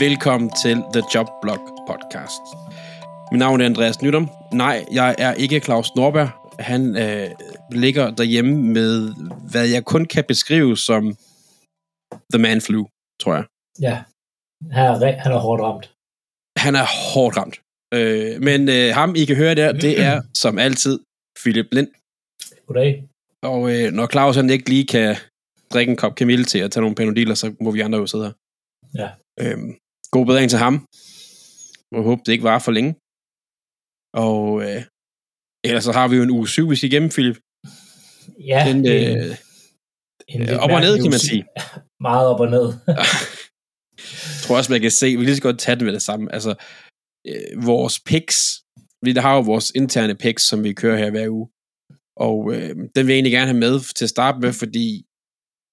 velkommen til The Job Blog Podcast. Mit navn er Andreas Nydom. Nej, jeg er ikke Claus Norberg. Han øh, ligger derhjemme med, hvad jeg kun kan beskrive som The Man Flu, tror jeg. Ja, han er, han er hårdt ramt. Han er hårdt ramt. Øh, men øh, ham, I kan høre der, det er som altid Philip Lind. Goddag. Og øh, når Claus han ikke lige kan drikke en kop kamille til at tage nogle panodiler, så må vi andre jo sidde her. Ja. Øhm, god bedring til ham. Jeg håber, det ikke var for længe. Og øh, ellers så har vi jo en uge 7, vi skal igennem, Philip. Ja, Den, øh, en lidt op og ned, kan man sige. Meget op og ned. Jeg tror også, man kan se, vi kan lige så godt tage det med det samme. Altså, øh, vores picks, vi har jo vores interne picks, som vi kører her hver uge. Og øh, den vil jeg egentlig gerne have med til at starte med, fordi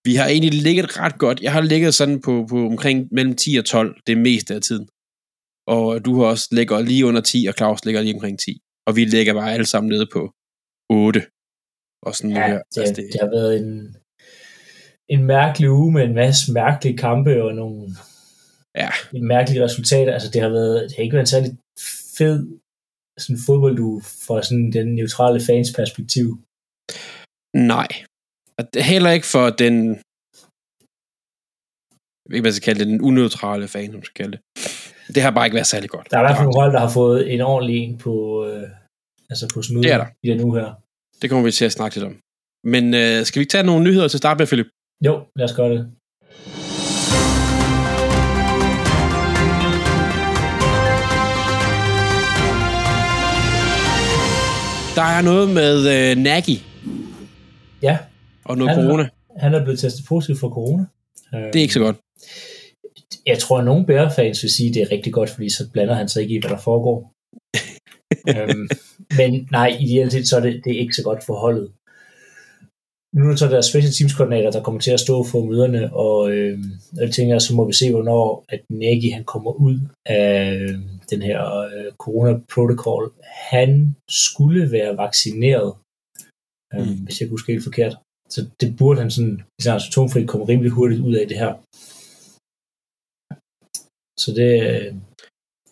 vi har egentlig ligget ret godt. Jeg har ligget sådan på, på omkring mellem 10 og 12 det meste af tiden. Og du har også ligger lige under 10, og Claus ligger lige omkring 10. Og vi ligger bare alle sammen nede på 8. Og sådan Ja, her. det, Altså, det, det har været en, en mærkelig uge med en masse mærkelige kampe og nogle Ja. mærkelige resultater. Altså, det har, været, det har ikke været en særlig fed sådan fodbold, du fra sådan den neutrale fans perspektiv. Nej. Og er heller ikke for den... Jeg ved ikke, hvad jeg skal kalde det, den uneutrale fan, som skal kalde det. Det har bare ikke været særlig godt. Der er i hvert fald nogle hold, der har fået en ordentlig en på, øh, altså på snuden Det er der. i den uge her. Det kommer vi til at snakke lidt om. Men øh, skal vi ikke tage nogle nyheder til at starte med, Philip? Jo, lad os gøre det. Der er noget med øh, Nagy Ja, og noget Han- corona. han er blevet testet positiv for corona. Øh, Det er ikke så godt. jeg tror, at nogle Bear-fans vil sige, at det er rigtig godt, fordi så blander han sig ikke i, hvad der foregår. øhm, men nej, ideelt set, så er det, det er ikke så godt for holdet. Nu er det så der special teams koordinator, der kommer til at stå for møderne, og øh, jeg tænker, så må vi se, hvornår at Nagy han kommer ud af øh, den her øh, corona-protocol. Han skulle være vaccineret, øh, mm. hvis jeg ikke husker helt forkert. Så det burde han sådan, han er symptomfri, komme rimelig hurtigt ud af det her. Så det, øh,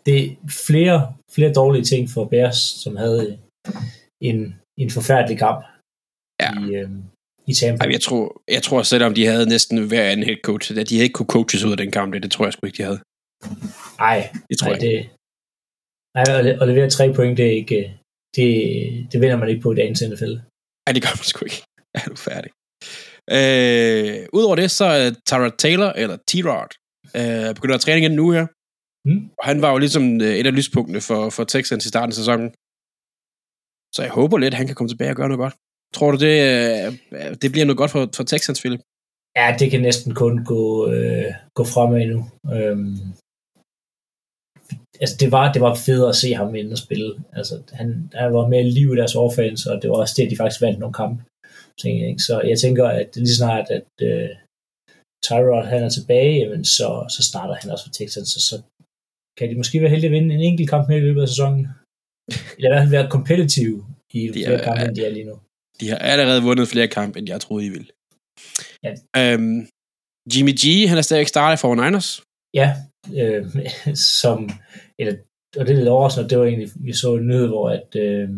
det er flere, flere dårlige ting for Bears, som havde en, en forfærdelig kamp Ja. i, øh, i Tampa. Ej, jeg tror, jeg tror selvom de havde næsten hver anden head coach, at de havde ikke kunne coaches ud af den kamp, det, det tror jeg sgu ikke, de havde. Nej, Det tror nej, jeg det, nej at, le- at levere tre point, det er ikke, det, det vinder man ikke på i dagens NFL. Nej, det gør man sgu ikke. Er du færdig? Øh, Udover det, så er Tara Taylor, eller T-Rod, øh, begynder at træne igen nu her. Mm. Og han var jo ligesom øh, et af lyspunktene for, for Texans i starten af sæsonen. Så jeg håber lidt, at han kan komme tilbage og gøre noget godt. Tror du, det, øh, det bliver noget godt for, for Texans, Philip? Ja, det kan næsten kun gå, øh, gå fremad nu. Øhm, altså, det var, det var fedt at se ham inde og spille. Altså, han, han var mere liv i deres offense, og det var også det, at de faktisk vandt nogle kampe. Jeg, ikke? Så jeg tænker, at lige snart, at øh, Tyrod han er tilbage, jamen, så, så starter han også for Texans, og så kan de måske være heldige at vinde en enkelt kamp mere i løbet af sæsonen. Eller i hvert fald være kompetitive i De flere er- kampe, end de er lige nu. De har allerede vundet flere kampe, end jeg troede, de ville. Ja. Øhm, Jimmy G, han er stadig startet for Niners. Ja, øh, som, eller, og det er lidt overraskende, det var egentlig, vi så en nyhed, hvor at øh,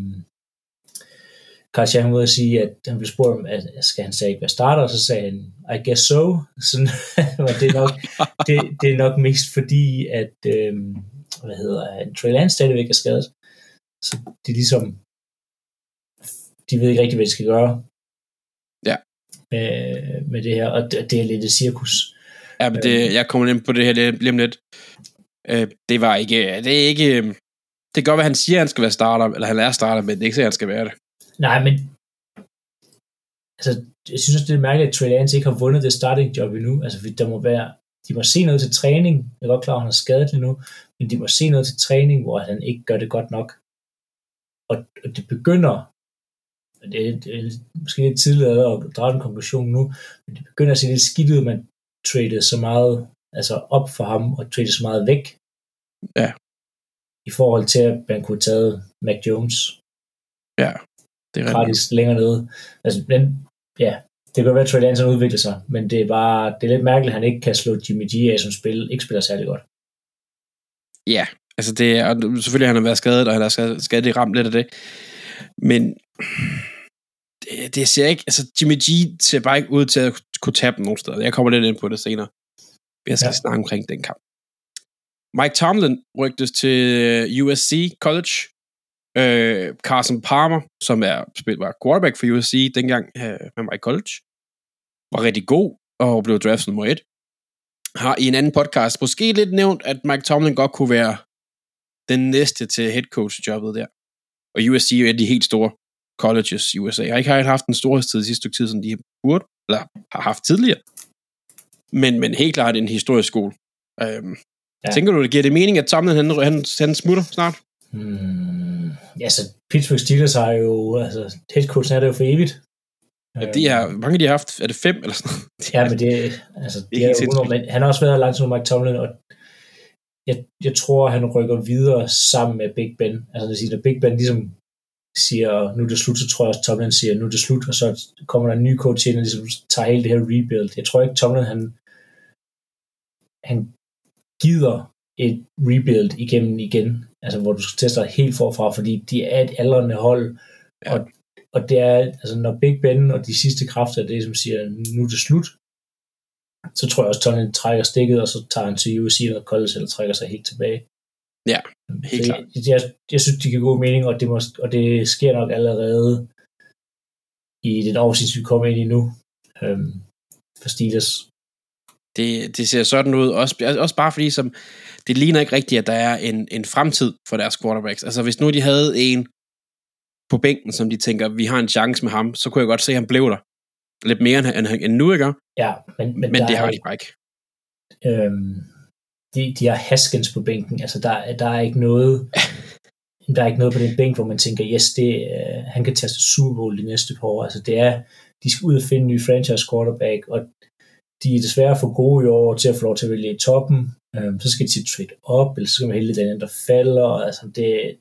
Carl Shanahan var ude at sige, at han blev spurgt om, at skal han stadig være starter, og så sagde han, I guess so. Sådan, og det, er nok, det, det er nok mest fordi, at øh, hvad hedder han, Trey Lance stadigvæk er skadet. Så det er ligesom, de ved ikke rigtig, hvad de skal gøre. Ja. Med, med det her, og det, det er lidt et cirkus. Ja, men det, jeg kommer ind på det her lige om lidt. Øh, det var ikke... Det er ikke... øh, Det kan godt være, at han siger, at han skal være starter, eller han er starter, men det er ikke sikkert, han skal være det. Nej, men altså, jeg synes også, det er mærkeligt, at Trey Lance ikke har vundet det starting job endnu. Altså, der må være de må se noget til træning. Jeg er godt klar, at han er skadet lige nu, men de må se noget til træning, hvor han ikke gør det godt nok. Og, og det begynder, og det, er, det er måske lidt tidligere at drage en konklusion nu, men det begynder at se lidt skidt ud, at man traded så meget altså op for ham, og traded så meget væk. Ja. I forhold til, at man kunne have taget Mac Jones Ja, det er gratis længere nede. Altså, men, ja, det kan være, at Trey Lance udvikler sig, men det er bare, det er lidt mærkeligt, at han ikke kan slå Jimmy G af, som spil, ikke spiller særlig godt. Ja, altså det er, og selvfølgelig han har været skadet, og han har skadet, ramt lidt af det. Men det, det ser ikke, altså Jimmy G ser bare ikke ud til at kunne tabe nogen steder. Jeg kommer lidt ind på det senere. Jeg skal ja. Ja. snakke omkring den kamp. Mike Tomlin rygtes til USC College. Øh, Carson Palmer, som er spil- var quarterback for USC dengang øh, med Mike College, var rigtig god og blev draftet nummer et. Har i en anden podcast måske lidt nævnt, at Mike Tomlin godt kunne være den næste til head coach jobbet der. Og USC er de helt store colleges i USA. Jeg har ikke haft den storhedstid sidste stykke tid, som de burde, eller har haft tidligere. Men, men helt klart en historisk skole. Øhm. Ja. Tænker du, det giver det mening, at Tomlin han, han, han smutter snart? Hmm, ja, så Pittsburgh Steelers har jo, altså, headcoachen er der jo for evigt. Ja, de har, mange de har haft, er det fem eller sådan noget? Ja, men det, altså, Det det er er, jo men han har også været langt som Mike Tomlin, og jeg, jeg tror, han rykker videre sammen med Big Ben. Altså, det vil sige, når Big Ben ligesom siger, nu er det slut, så tror jeg også, Tomlin siger, nu er det slut, og så kommer der en ny coach ind, og ligesom tager hele det her rebuild. Jeg tror ikke, Tomlin, han, han gider et rebuild igennem igen, altså hvor du skal teste dig helt forfra, fordi de er et aldrende hold, Ja. og, og det er, altså når Big Ben og de sidste kræfter, det som siger, nu er det slut, så tror jeg også, Tomlin trækker stikket, og så tager han til USC eller college, eller trækker sig helt tilbage. Ja, helt Så klart. Jeg, jeg, jeg synes, de kan gå mening, og det, må, og det sker nok allerede i den oversigt, vi kommer ind i nu, øhm, for Steelers. Det, det ser sådan ud, også, også bare fordi, som, det ligner ikke rigtigt, at der er en, en fremtid for deres quarterbacks. Altså hvis nu de havde en på bænken, som de tænker, vi har en chance med ham, så kunne jeg godt se, at han blev der. Lidt mere end, end, end nu, ikke? Ja, men, men, Men det har de bare ikke. øhm, de, de har Haskins på bænken. Altså, der, der er ikke noget der er ikke noget på den bænk, hvor man tænker, yes, det, uh, han kan tage sig Super Bowl de næste par år. Altså, det er, de skal ud og finde en ny franchise quarterback, og de er desværre for gode i år til at få lov til at vælge i toppen. Øhm, så skal de trade op, eller så skal man hælde den anden, der falder. Altså, det,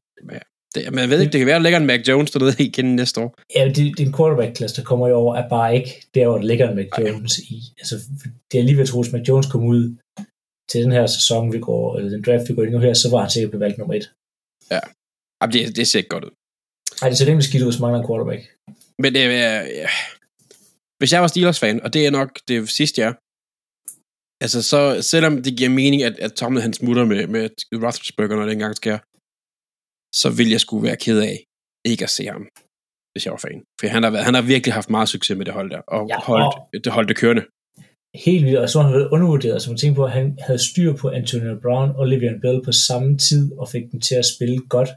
Det, men jeg ved ikke, det kan være, at der ligger en Mac Jones dernede igen næste år. ja, det, det er en quarterback-klasse, der kommer i år, er bare ikke der, hvor der ligger en Mac Jones i. Altså, det er lige ved at tro, at Mac Jones kom ud til den her sæson, vi går, eller den draft, vi går ind nu her, så var han sikkert blevet valgt nummer et. Jamen, det, det ser ikke godt ud. Ej, det ser nemlig skidt ud, hvis mangler en quarterback. Men det er... Ja. Hvis jeg var Steelers-fan, og det er nok det sidste, jeg er, altså så, selvom det giver mening, at, at Tomlin han smutter med, med Roethlisberger, når det engang sker, så vil jeg skulle være ked af ikke at se ham, hvis jeg var fan. For han har, været, han har virkelig haft meget succes med det hold der, og Ja, ja, holdt, det holdt det kørende. Helt vildt, og så han været undervurderet. Altså man tænker på, at han havde styr på Antonio Brown og Le'Veon Bell på samme tid, og fik dem til at spille godt.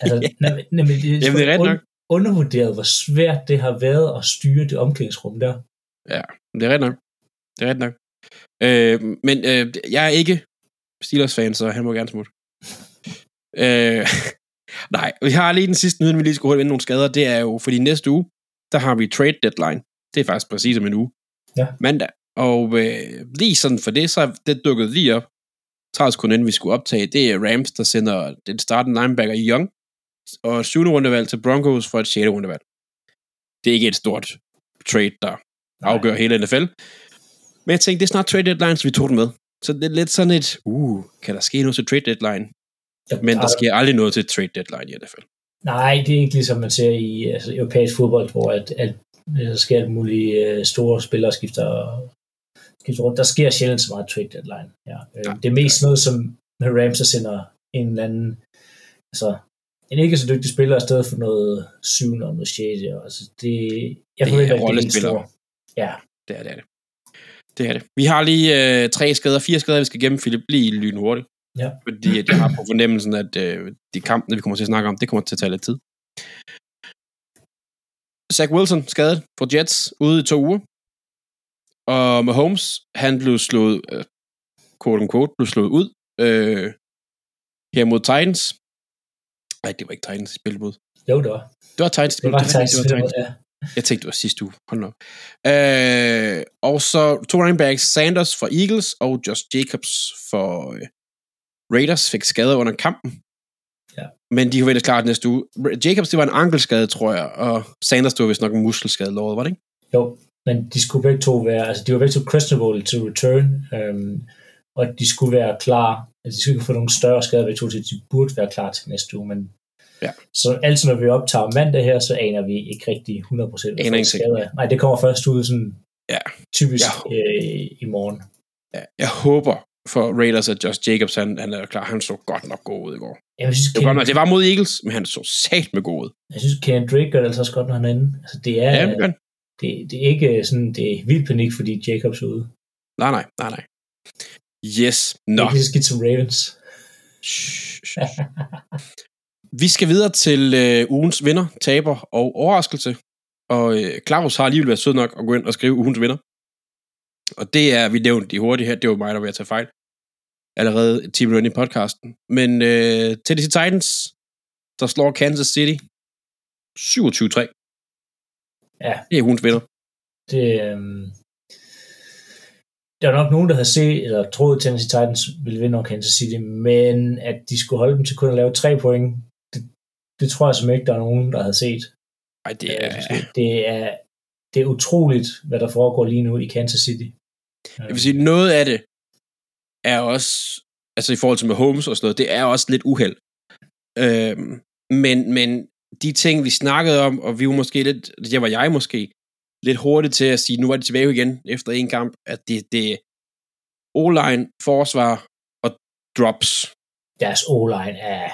Altså, nemlig, nemlig, det, Jamen, det er ret nok. Undervurderet, hvor svært det har været at styre det omklædningsrum der. Det er ret nok. Det er ret nok. Øh, men øh, jeg er ikke Steelers-fan, så han må gerne smutte. øh, nej, vi har lige den sidste nyhed, vi lige skulle holde nogle skader. Det er jo, fordi næste uge, der har vi trade deadline. Det er faktisk præcis om en uge. Ja. Mandag. Og øh, lige sådan for det, så er det dukket lige op. 30 sekunder inden vi skulle optage, det er Rams, der sender den startende linebacker Young og 7. rundevalg til Broncos for et 6. rundevalg. Det er ikke et stort trade, der afgør hele NFL. Men jeg tænkte, det er snart trade deadline, så vi tog den med. Så det er lidt sådan et, uh, kan der ske noget til trade deadline? Men der sker aldrig noget til trade deadline i NFL. Nej, det er ikke ligesom man ser i altså, europæisk fodbold, hvor at, at, der sker alt mulige uh, store spillere skifter, skifter rundt. Der sker sjældent så meget trade deadline. Ja. Øh, Nej. det er mest noget, som Rams, der sender en eller anden, altså en ikke så dygtig spiller afsted for noget syvende og noget sjette. Altså, det, jeg Det forventer ikke, det er store. Ja, Det er det. Er det. det er det. Vi har lige øh, tre skader, fire skader, vi skal gennem, Philip, lige lynhurtigt. Ja. Fordi at jeg har på fornemmelsen, at øh, de kampe, vi kommer til at snakke om, det kommer til at tage lidt tid. Zach Wilson skadet for Jets ude i to uger. Og Mahomes, han blev slået, øh, quote unquote, blev slået ud øh, her mod Titans. Nej, det var ikke Titans, mod. Jo, det var. Det var Titans. Det var det Titans. var Titans. Ja. Jeg tænkte, det var sidste uge. Hold nu. op. Øh, og så to running backs, Sanders for Eagles og Josh Jacobs for øh, Raiders, fik skader under kampen. Ja. Men de kunne vælge klart næste uge. Jacobs, det var en ankelskade, tror jeg, og Sanders, det var vist nok en muskelskade låret, var det ikke? Jo, men de skulle begge to være, altså de var begge to questionable to return, øhm, og de skulle være klar, altså de skulle ikke få nogle større skader begge to, så de burde være klar til næste uge, men Ja. så altid når vi optager mandag her, så aner vi ikke rigtig 100% hvad skader er. Nej, det kommer først ud sådan Ja. typisk Ja. øh, i morgen. Ja, jeg håber for Raiders, at Josh Jacobs, han, han er klar. Han så godt nok god ud i går. Jeg synes, Det var, godt Ken, det var mod Eagles, men han så sat med god ud. jeg synes, Ken Drake gør det altså også godt, når han er inde. Altså, det er, Ja, men, det, det er ikke sådan, det er vild panik, fordi Jacobs er ude. nej, nej, nej, nej. Yes, Det nå. så skidt som Ravens. Vi skal videre til øh, ugens vinder, taber og overraskelse. Og øh, Claus har alligevel været sød nok at gå ind og skrive ugens vinder. Og det er, vi nævnte de hurtigt her, det var mig, der var ved at tage fejl. Allerede 10 minutter i podcasten. Men øh, Tennessee Titans, der slår Kansas City 27-3. Ja. Det er ugens vinder. Det, øhm, der er nok nogen, der havde set, eller troet, at Tennessee Titans ville vinde over Kansas City, men at de skulle holde dem til kun at lave tre point, det, det tror jeg simpelthen ikke, der er nogen, der havde set. Ej, det er... Øh, Det er, det er utroligt, hvad der foregår lige nu i Kansas City. Jeg vil sige, noget af det er også, altså i forhold til med Holmes og sådan noget, det er også lidt uheld. Øhm, men, men de ting, vi snakkede om, og vi var måske lidt, det var jeg måske, lidt hurtigt til at sige, nu er de tilbage igen efter en kamp, at det, det er O-line, forsvar og drops. Deres O-line er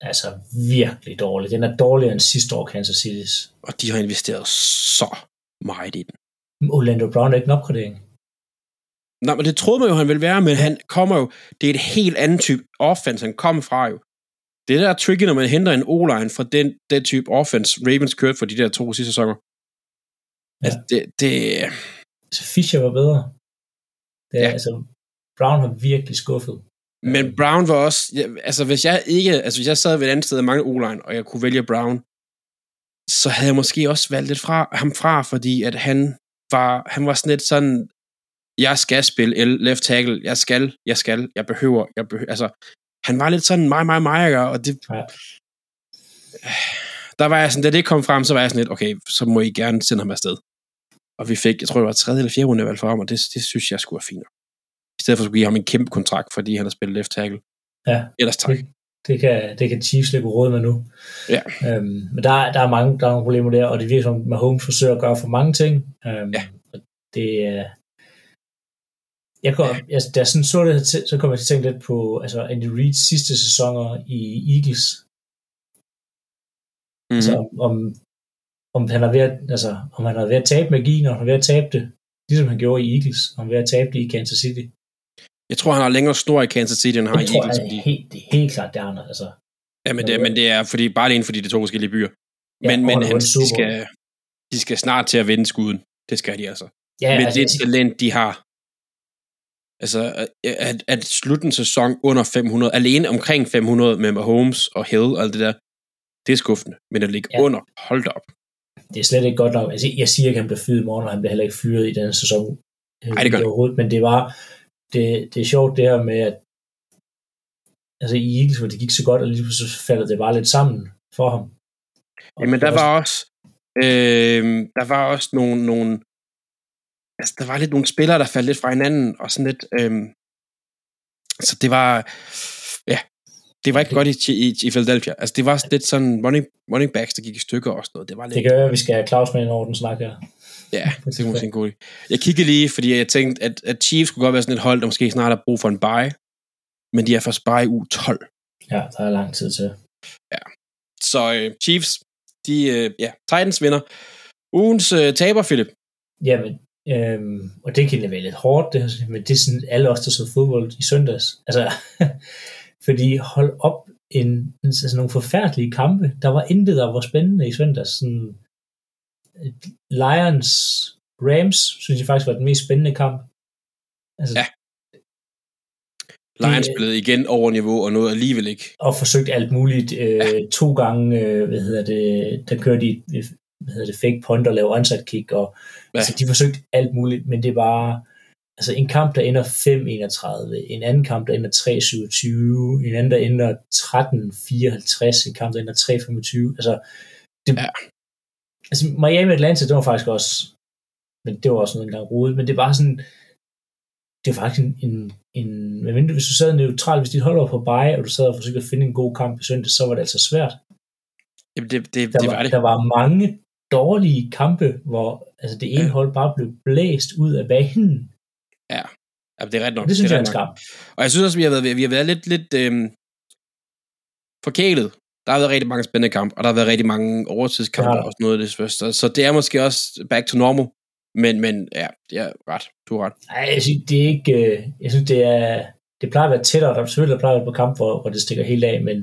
altså virkelig dårlig. Den er dårligere end sidste år Kansas City's. Og de har investeret så meget i den. Orlando Brown er ikke en opgradering. Nej, men det troede man jo, han ville være, men han kommer jo, det er et helt andet type offense, han kommer fra jo. Det der er tricky, når man henter en O-line fra den, den type offense, Ravens kørte for de der to sidste sæsoner. Ja. Altså, det, det, Altså Fischer var bedre. Det er, Ja. altså, Brown har virkelig skuffet. men Brown var også, ja, altså hvis jeg ikke, altså hvis jeg sad ved et andet sted og mange O-line, og jeg kunne vælge Brown, så havde jeg måske også valgt lidt fra, ham fra, fordi at han var, han var sådan lidt sådan, jeg skal spille left tackle, jeg skal, jeg skal, jeg behøver, jeg behøver, altså, han var lidt sådan mig, mig, mig, og det, Ja. Der var jeg sådan, da det kom frem, så var jeg sådan lidt, okay, så må I gerne sende ham afsted. Og vi fik, jeg tror det var tredje eller fjerde runde valg for ham, og det, det synes jeg skulle være fint. I stedet for at give ham en kæmpe kontrakt, fordi han har spillet left tackle. Ja. Ellers tak. Det kan, det kan Chiefs ikke råde med nu. Ja. Øhm, men der, er- der, er mange, der er nogle problemer der, og det virker som, at Mahomes forsøger at gøre for mange ting. Øhm, Ja. og Det er... Jeg kom, jeg, da jeg sådan så det, så kom jeg til at tænke lidt på altså Andy Reid's sidste sæsoner i Eagles. Mm-hmm. Altså, om, om, om han er ved at, altså, om han er ved at tabe magien, og han er ved at tabe det, ligesom han gjorde i Eagles, og han er ved at tabe det i Kansas City. Jeg tror, han har længere snor i Kansas City, end han har Det i Eagles. jeg Fordi, er helt, det er helt klart, det er andet. Altså, ja, men det, men det er fordi, bare alene fordi det er to forskellige byer. Ja, men men han han, de, skal, de skal snart til at vende skuden. Det skal de altså. ja, Men altså, det talent, de har. Altså, at, at slutte en sæson under 500, alene omkring 500 med Mahomes og Hill og alt det der, det er skuffende. Men at ligge Ja. under, hold da op. det er slet ikke godt nok. Altså, jeg siger ikke, at han bliver fyret i morgen, og han bliver heller ikke fyret i denne sæson. Ej, det gør han. overhovedet, men det var, det, det er sjovt det her med, at altså i Eagles, hvor det gik så godt, og lige pludselig faldt det bare lidt sammen for ham. Og Jamen, der var også, øh, der var også nogle, nogle, altså, der var lidt nogle spillere, der faldt lidt fra hinanden, og sådan lidt, øh, så det var, ja, det var ikke godt i, i, i Philadelphia. Altså, det var lidt sådan running, running backs, der gik i stykker og sådan noget. Det var lidt, Det være, at vi skal have Claus med ind over den snak her. Ja, det er måske en god idé. Jeg kiggede lige, fordi jeg tænkte, at, at Chiefs kunne godt være sådan et hold, der måske snart har brug for en bye, men de er først bye u 12. Ja, der er lang tid til. Så øh, Chiefs, de, øh, ja, Titans vinder. Ugens øh, taber, Philip. Jamen, øhm, og det kan være lidt hårdt, det, her, men det er sådan alle os, der så fodbold i søndags. Altså, fordi hold op en, altså nogle forfærdelige kampe. Der var intet, der var spændende i søndags. Sådan, øh, Lions, Rams, synes jeg faktisk var den mest spændende kamp. Altså, Ja. Lions spillede igen over niveau og noget alligevel ikke. Og forsøgt alt muligt. Øh, ja. To gange, øh, hvad hedder det, der kørte de, hvad hedder det, fake punt og lavede onside kick, og ja. altså, de forsøgte alt muligt, men det var altså en kamp, der ender 5-31, en anden kamp, der ender 3-27, en anden, der ender 13-54, en kamp, der ender 3-25. Altså, det, ja. altså Miami Atlanta, det var faktisk også, men det var også noget engang rodet, men det var sådan, det var faktisk en, en, en men hvis du sad neutral, hvis dit hold var på bye, og du sad og forsøgte at finde en god kamp i søndag, så var det altså svært. Jamen det, det, der det var, var det. Der var mange dårlige kampe, hvor altså det ene ja. hold bare blev blæst ud af banen. Ja, det er ret nok. Det synes det jeg er er en skam. Og jeg synes også, vi har været, vi har været lidt, lidt øhm, forkælet. Der har været rigtig mange spændende kampe, og der har været rigtig mange overtidskampe Ja. og sådan noget af det første. Så, det er måske også back to normal. Men, men ja, det er ret. Du har ret. Nej, jeg synes, det er ikke, øh, jeg synes, det er, det plejer at være tættere, der selvfølgelig plejer at være på kamp, hvor, hvor det stikker helt af, men,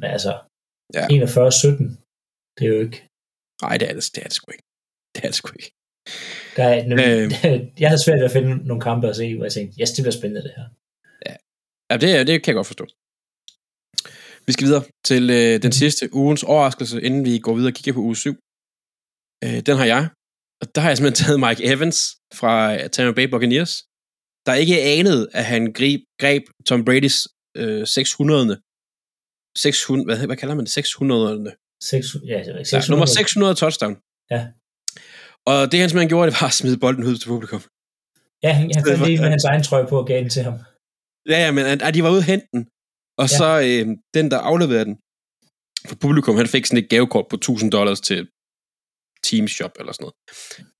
men altså, Ja. 41-17, det er jo ikke, Nej, det er det, det er det sgu ikke. Det er det sgu ikke. Der er, Øh. jeg havde svært ved at finde nogle kampe at se, hvor jeg tænkte, yes, det bliver spændende det her. Ja, det, det kan jeg godt forstå. Vi skal videre til øh, den sidste ugens overraskelse, inden vi går videre og kigger på uge 7. Øh, den har jeg. Og der har jeg simpelthen taget Mike Evans fra Tampa Bay Buccaneers, der ikke anede, at han greb, greb Tom Brady's øh, 600. 600, hvad, hvad kalder man det? 600. 6, ja, det var 600. Ja, nummer 600 touchdown. Ja. Og det han simpelthen gjorde, det var at smide bolden ud til publikum. Ja, han, han fandt lige med hans egen trøje på og gav den til ham. Ja, ja, men at de var ude at hente den. Og Ja. så øh, den, der afleverede den for publikum, han fik sådan et gavekort på 1000 dollars til Team Shop eller sådan noget.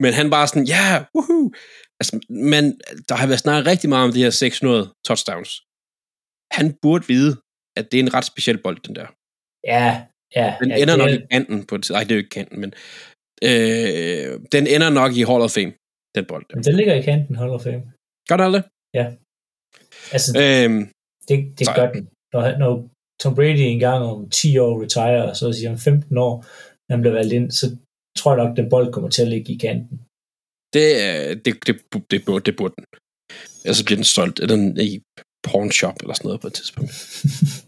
Men han bare sådan, ja, yeah, woohoo! Altså, men der har været snakket rigtig meget om de her 600 touchdowns. Han burde vide, at det er en ret speciel bold, den der. Ja, ja. Den ja, ender det, nok i kanten på det. Nej, det er jo ikke kanten, men øh, den ender nok i Hall of Fame, den bold. Der. Men den ligger i kanten, Hall of Fame. Gør det aldrig? Altså, Øhm, det, det så- gør den. Når, når Tom Brady engang om 10 år retire, og så siger om 15 år, når han bliver valgt ind, så tror jeg nok, den bold kommer til at ligge i kanten. Det, øh, det, det, det, burde, det burde den. Ellers så bliver den solgt eller den i porn shop eller sådan noget på et tidspunkt.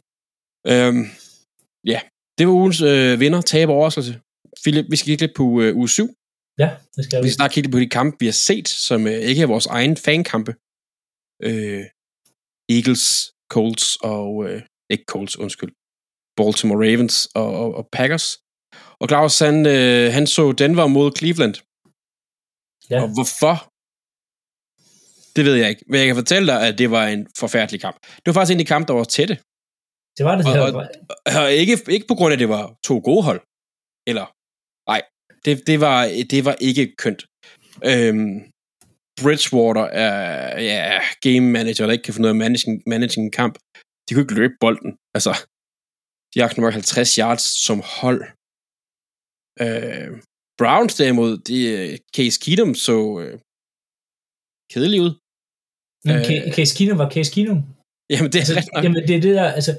øhm, ja, det var ugens øh, vinder, taber overraskelse. Philip, vi skal kigge lidt på øh, uge 7. Ja, det skal Vi vi. skal snart kigge lidt på de kampe, vi har set, som øh, ikke er vores egen fankampe. Øh, Eagles, Colts og... Øh, ikke Colts, undskyld. Baltimore Ravens og, og, og Packers. Og Claus, han, øh, han så Denver mod Cleveland. Ja. Og hvorfor? Det ved jeg ikke. Men jeg kan fortælle dig, at det var en forfærdelig kamp. Det var faktisk en af de kampe, der var tætte. Det var det. Og- og- Og ikke, ikke på grund af, at det var to gode hold. Eller, nej, det, det, var, det var ikke kønt. Øhm, Bridgewater er ja, game manager, der ikke kan finde ud af managing, managing en kamp. De kunne ikke løbe bolden. Altså, de har nok 50 yards som hold. Øh, Browns derimod, de, Case Keenum så øh, kedelig ud. Men øh, Ca- Case Keenum var Case Keenum. Jamen, det er Altså, rigtigt jamen, det er det der, altså,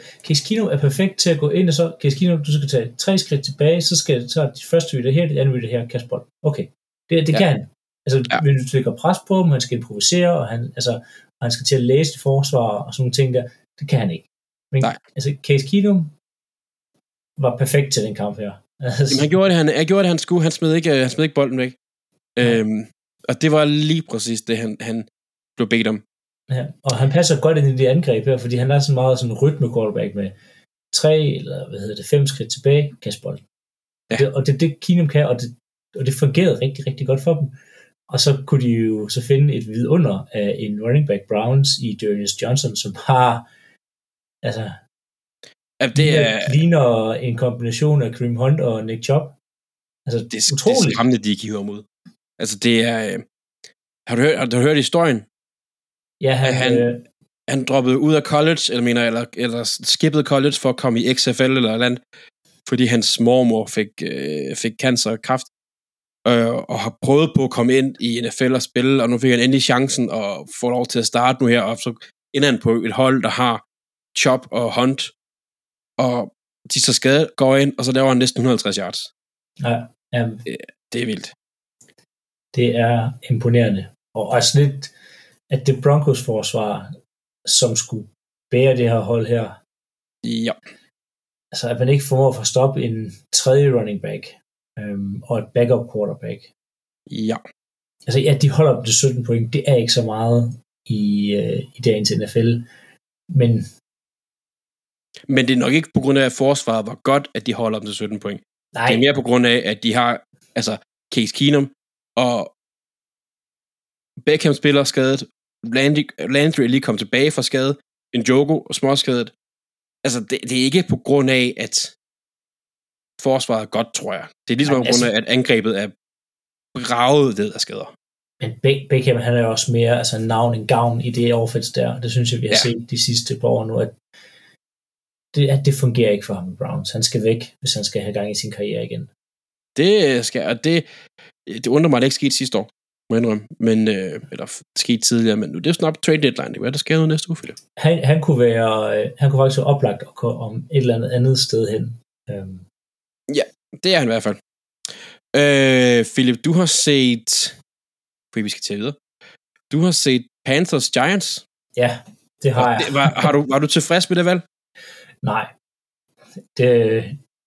Keenum er perfekt til at gå ind, og så, Keenum, du skal tage tre skridt tilbage, så skal så er det første rytter her, det andet rytter her, kaste bold. Okay, det, det Ja. ja. kan han. Altså, Ja. ja. hvis du lægger pres på ham, han skal improvisere, og han, altså, og han skal til at læse det forsvar, og sådan nogle ting der, det kan han ikke. Men Nej. altså, Case Keenum var perfekt til den kamp her. Altså, Jamen, han gjorde det, han, han gjorde det, han skulle. Han smed ikke, øh, han smed ikke bolden væk. Øhm, og det var lige præcis det, han, han blev bedt om. Ja, og han passer godt ind i det angreb her, fordi han er sådan meget sådan rytme quarterback med tre eller hvad hedder det, fem skridt tilbage, kastbold. Ja. Ja. Det, og det er det, Keenum kan, og det, og det fungerede rigtig, rigtig godt for dem. Og så kunne de jo så finde et vidunder af en running back Browns i Darius Johnson, som har altså, Ja, det er, ligner en kombination af Kareem Hunt og Nick Chubb. Altså, det, er- det er utroligt. skræmmende, de giver ham ud. Altså, det er... Øh, har, du hørt, har du hørt historien? Ja, han, at han- øh, Han droppede ud af college, eller mener, eller, eller skippede college for at komme i XFL eller eller andet, fordi hans mormor fik, øh, fik cancer og kræft, øh, og har prøvet på at komme ind i NFL og spille, og nu fik han endelig chancen og få lov til at starte nu her, og så ender han på et hold, der har Chop og Hunt, og de så skade går ind, og så laver han næsten 150 yards. ja, ja, Det er vildt. det er imponerende. Og også lidt, at det Broncos forsvar, som skulle bære det her hold her. Ja. Altså, at man ikke formår at få stoppe en tredje running back øhm, og et backup quarterback. Ja. Altså, ja, de holder op til 17 point. Det er ikke så meget i, øh, i dagens NFL. Men Men det er nok ikke på grund af, at forsvaret var godt, at de holder dem til 17 point. nej, Det er mere på grund af, at de har, altså, Case Keenum og Beckham spiller skadet, Landry, Landry er lige kommet tilbage fra skade, en Jogo og småskadet. Altså, det, det er ikke på grund af, at forsvaret er godt, tror jeg. Det er ligesom Nej, på grund af, altså- at angrebet er braget ved af skader. men Be- Beckham, han er jo også mere altså, navn end gavn i det offense der. Det synes jeg, vi har Ja. ja. set de sidste par år nu, at det, at det fungerer ikke for ham i Browns. Han skal væk, hvis han skal have gang i sin karriere igen. Det skal, og det, det undrer mig, at det ikke skete sidste år, må jeg indrømme. Men, øh, eller skete tidligere, men nu det er snart trade deadline. Det kan være, der sker noget næste uge, Philip. Han, han, kunne være, øh, han kunne faktisk være oplagt at komme om et eller andet andet sted hen. Øhm, Det er han i hvert fald. Øh, Philip, du har set... Fordi vi skal til videre. Du har set Panthers Giants. ja, det har jeg. det, var, har du, var du tilfreds med det valg? Nej. Det,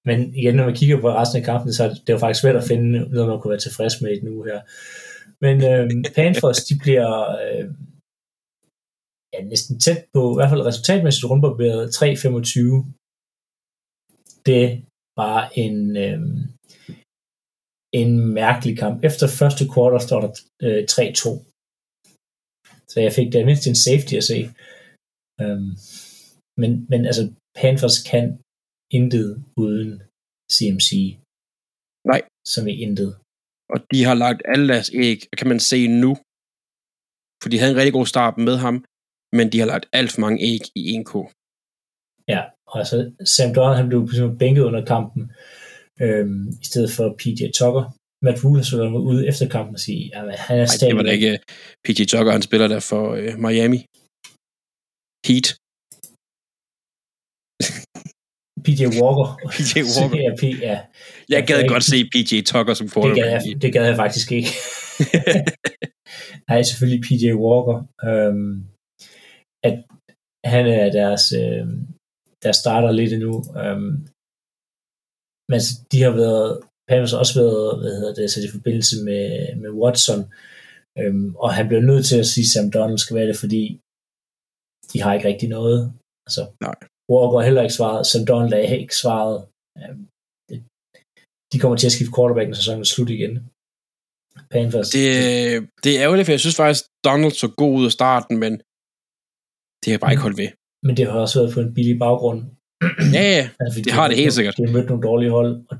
men igen, når man kigger på resten af kampen, så er det, jo faktisk svært at finde noget, man kunne være tilfreds med i den uge her. Men øh, Panthers, de bliver øh, ja, næsten tæt på, i hvert fald resultatmæssigt rundbarberet 3-25. Det var en, øh, en mærkelig kamp. Efter første quarter står der øh, 3-2. Så jeg fik da mindst en safety at se. Øhm, men, men altså, Panthers kan intet uden CMC. Nej. Som i intet. Og de har lagt alle deres æg, kan man se nu. For de havde en rigtig god start med ham, men de har lagt alt for mange æg i 1K. Ja, og altså Sam Donald, han blev bænket under kampen, øhm, i stedet for PJ Tucker. Matt Rule så været ude efter kampen og sige, at han er stadig... det var da ikke PJ Tucker, han spiller der for øh, Miami. Heat. PJ Walker. PJ Walker. ja, P, ja. Jeg gad ikke- godt se PJ Tucker som Det gad, quarterback. jeg, det gad jeg faktisk ikke. Nej, selvfølgelig PJ Walker. Øhm, at han er deres, øhm, der starter lidt endnu. Øhm, men de har været, Panthers har også været, hvad hedder det, sat i forbindelse med, med Watson, øhm, og han blev nødt til at sige, at Sam Donald skal være det, fordi de har ikke rigtig noget. Altså, Nej. Walker heller ikke svaret, Sam Donald har ikke svaret. Øhm, det, de kommer til at skifte quarterback, når sæsonen er slut igen. Panthers. Det, det er ærgerligt, for jeg synes faktisk, Donald så god ud af starten, men det har bare ikke holdt ved. Men det har også været på en billig baggrund. Ja, ja. Altså, Det de har det helt nogle- sikkert. De har mødt nogle dårlige hold, og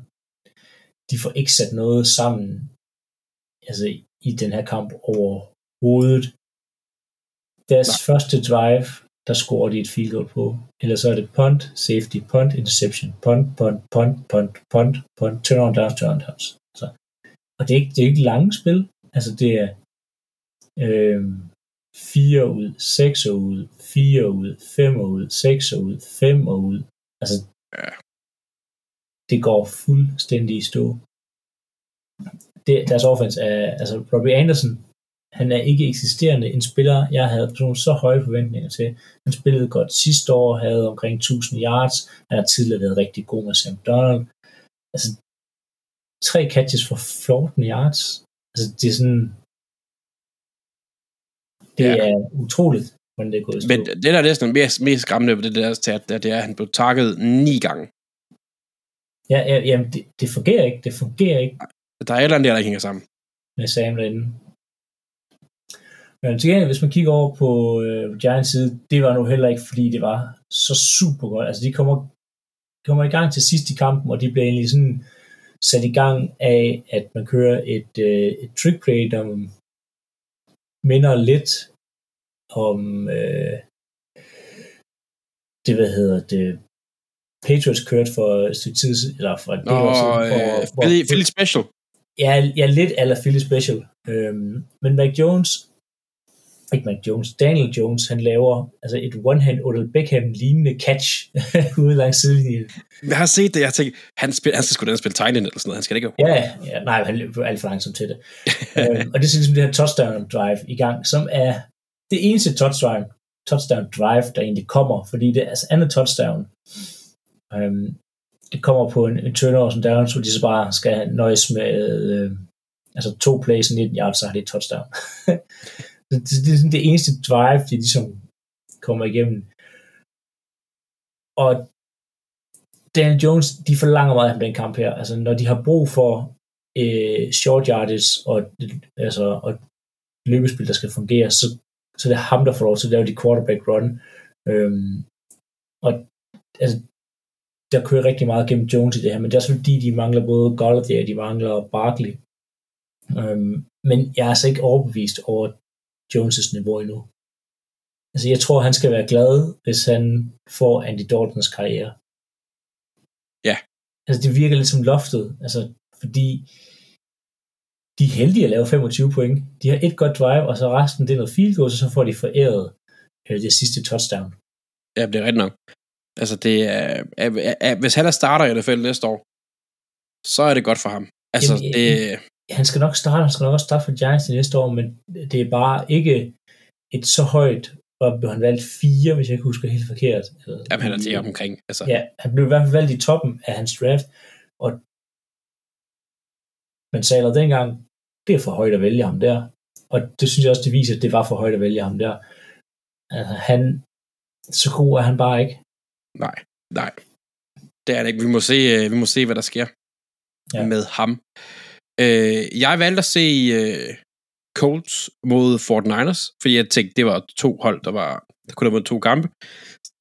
de får ikke sat noget sammen altså, i den her kamp overhovedet. Deres Nej. første drive, der scorer de et field goal på. Eller så er det punt, safety, punt, interception, punt, punt, punt, punt, punt, punt, turn on downs, turn on downs. Så. Og det er, ikke, det er ikke lange spil. Altså det er øh, 4 ud, 6 ud, 4 ud, 5 ud, 6 ud, 5 ud. Altså Ja. det går fuldstændig i stå. Det, deres offense er, altså Robbie Anderson, han er ikke eksisterende en spiller, jeg havde personligt så høje forventninger til. Han spillede godt sidste år, havde omkring 1000 yards, han har tidligere været rigtig god med Sam Donald. Altså, tre catches for 14 yards. Altså, det er sådan, det Ja. er utroligt, hvordan det er gået. Men det, der er næsten mest, mest skræmmende ved det der stat, det er, at han blev takket ni gange. Ja, ja, jamen, det, det fungerer ikke. Det fungerer ikke Der er et eller andet der, der ikke hænger sammen. med Sam derinde. Men til gengæld, hvis man kigger over på øh, Giants side, det var nu heller ikke, fordi det var så super godt. Altså, de kommer, kommer i gang til sidst i kampen, og de bliver egentlig sådan sat i gang af, at man kører et, øh, et trick play, der minder lidt om øh, det, hvad hedder det, Patriots kørte for et stykke tid, eller for et del år siden, hvor- hvor- Philly, Philly Special. Ja, ja lidt eller Philly Special. Øhm, men Mac Jones, ikke Mac Jones, Daniel Jones, han laver altså et one-hand Odell Beckham lignende catch ude langs sidelinjen. Jeg har set det, jeg tænker, han, spil, han skal sgu da spille tegnen eller sådan noget. Han skal ikke Ja, ja, nej, han løber alt for langsomt til det. øhm, og det er ligesom det her touchdown drive i gang, som er det eneste touchdown, touchdown drive, der egentlig kommer, fordi det er altså andet touchdown. Øhm, det kommer på en, en turnover som down, så de så bare skal nøjes med øh, altså to plays og 19 yards, så har de et touchdown. det, det, det, er sådan det eneste drive, de ligesom kommer igennem. Og Daniel Jones, de forlanger meget af den kamp her. Altså, når de har brug for øh, short yardage og, altså, og løbespil, der skal fungere, så, så det er ham, der får lov til at lave de quarterback run. Øhm, og altså, der kører rigtig meget gennem Jones i det her, men det er også fordi, de mangler både Golladay og de mangler Barkley. Øhm, men jeg er altså ikke overbevist over Jones' niveau endnu. Altså, jeg tror, han skal være glad, hvis han får Andy Daltons karriere. Ja. Altså, det virker lidt som loftet, altså, fordi de er heldige at lave 25 point. De har et godt drive, og så resten det er noget field goal, og så får de foræret øh, det sidste touchdown. Ja, det er rigtigt nok. Altså, det er, er, er, er, hvis han er starter i NFL næste år, så er det godt for ham. Altså, Jamen, det, han skal nok starte, han skal nok også starte for Giants i næste år, men det er bare ikke et så højt, og blev han valgt fire, hvis jeg ikke husker helt forkert. Eller, jamen, han er til omkring. Altså. Ja, han blev i hvert fald valgt i toppen af hans draft, og men Saler dengang, det er for højt at vælge ham der. Og det synes jeg også, det viser, at det var for højt at vælge ham der. Altså, han, så god er han bare ikke. Nej, nej. Det er det ikke. Vi må se, øh, vi må se hvad der sker ja. med ham. Øh, jeg valgte at se øh, Colts mod Fort Niners, fordi jeg tænkte, det var to hold, der var, der kunne have været to kampe.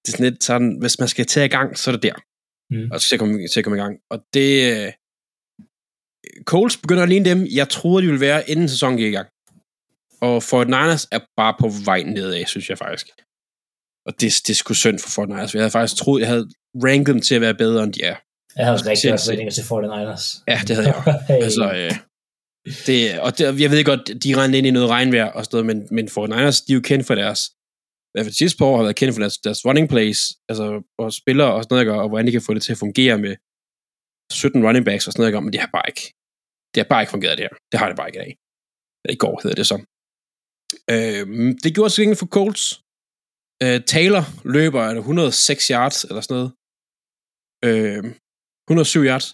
Det er sådan lidt sådan, hvis man skal tage i gang, så er det der. Mm. Og så skal jeg komme, til at komme i gang. Og det... Øh, Colts begynder at ligne dem, jeg troede, de ville være, inden sæsonen gik i gang. Og Fort Niners er bare på vej nedad, synes jeg faktisk. Og det, det er sgu synd for Fort Niners. Jeg havde faktisk troet, jeg havde ranket dem til at være bedre, end de er. Jeg havde rigtig godt forventninger til 49ers. Ja, det havde jeg hey. Altså, øh, det, og det, jeg ved godt, de rendte ind i noget regnvejr og sådan noget, men, men 49ers, de er jo kendt for deres, i hvert fald sidste par år, har været kendt for deres, deres running plays, altså, og spillere og sådan noget, og hvordan de kan få det til at fungere med 17 running backs og sådan noget, men det har bare ikke, det har bare ikke fungeret det her. Det har det bare ikke i dag. Eller i går hedder det så. Øh, det gjorde sig for Colts. Øh, Taylor løber 106 yards eller sådan noget. Øh, 107 yards.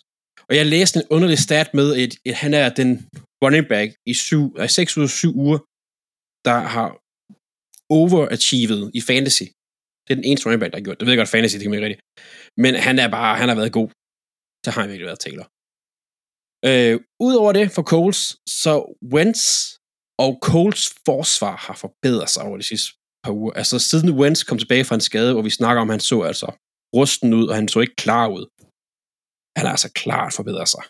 Og jeg læste en underlig stat med, at, at han er den running back i 7, 6 ud af 7 uger, der har overachieved i fantasy. Det er den eneste running back, der har gjort det. Jeg godt, fantasy, det kan man ikke rigtigt. Men han er bare, han har været god. Så har han virkelig været Taylor. Øh, Udover det for Coles, så Wentz og Coles forsvar har forbedret sig over de sidste par uger. Altså siden Wentz kom tilbage fra en skade, hvor vi snakker om, at han så altså rusten ud, og han så ikke klar ud. Han er altså klart forbedret sig.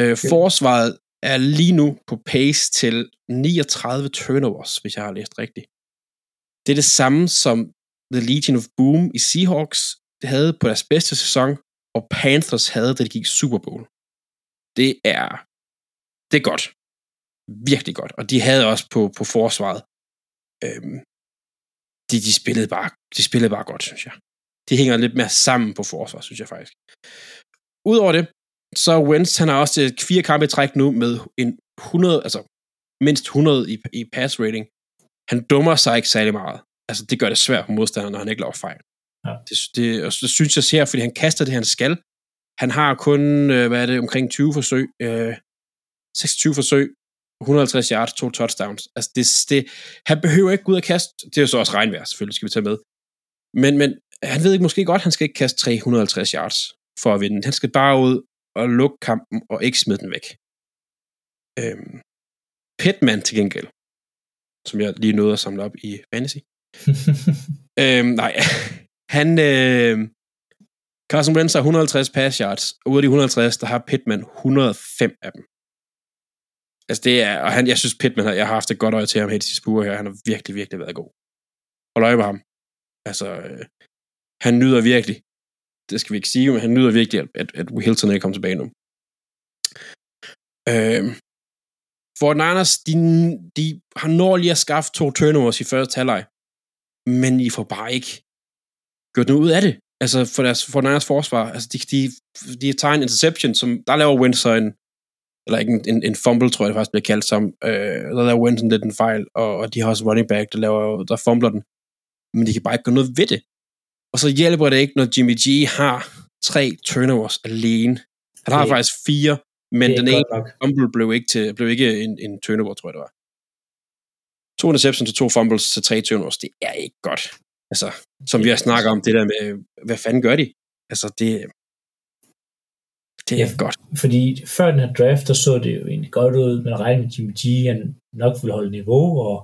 Øh, forsvaret er lige nu på pace til 39 turnovers, hvis jeg har læst rigtigt. Det er det samme som The Legion of Boom i Seahawks det havde på deres bedste sæson, og Panthers havde, da de gik Super Bowl. Det er, det er godt. Virkelig godt. Og de havde også på, på forsvaret. Øhm, de, de, spillede bare, de spillede bare godt, synes jeg. De hænger lidt mere sammen på forsvar, synes jeg faktisk. Udover det, så Wentz, han har også fire kampe i træk nu med en 100, altså mindst 100 i, i pass rating. Han dummer sig ikke særlig meget. Altså, det gør det svært for modstanderen, når han ikke laver fejl. Ja. Det, det, og det synes jeg ser, fordi han kaster det, han skal. Han har kun, øh, hvad er det, omkring 20 forsøg, øh, 26 forsøg, 150 yards, to touchdowns. Altså, det, det, han behøver ikke gå ud og kaste, det er jo så også regnvejr, selvfølgelig skal vi tage med. Men, men han ved ikke måske godt, han skal ikke kaste 350 yards for at vinde. Han skal bare ud og lukke kampen og ikke smide den væk. Øhm, Pittman til gengæld, som jeg lige nåede at samle op i fantasy. øhm, nej, han, øh, Carson Wentz har 150 pass yards, og ud af de 150, der har Pittman 105 af dem. Altså det er, og han, jeg synes Pittman, har, jeg har haft et godt øje til ham her de sidste uger her, han har virkelig, virkelig været god. Hold øje med ham. Altså, øh, han nyder virkelig, det skal vi ikke sige, men han nyder virkelig, at, at Hilton ikke kommer tilbage nu. Øh, for Niners, de, de har når lige at skaffe to turnovers i første halvleg, men I får bare ikke gjort noget ud af det. Altså for deres for Niners forsvar, altså de, de, de tager en interception, som der laver Wentz en, eller ikke en, en, en fumble, tror jeg det faktisk bliver kaldt som, øh, der laver Wentz lidt en fejl, og, og de har også running back, der, laver, der fumbler den. men de kan bare ikke gøre noget ved det. Og så hjælper det ikke, når Jimmy G har tre turnovers alene. Han har Det- faktisk fire, men det den ene fumble blev ikke, til, blev ikke en, en turnover, tror jeg det var. To interceptions til to fumbles til tre turnovers, det er ikke godt. Altså, som vi har snakket om, det der med, hvad fanden gør de? Altså, det, det er Ja. godt. Fordi før den her draft, der så det jo egentlig godt ud. Man regnede med Jimmy G, han nok ville holde niveau, og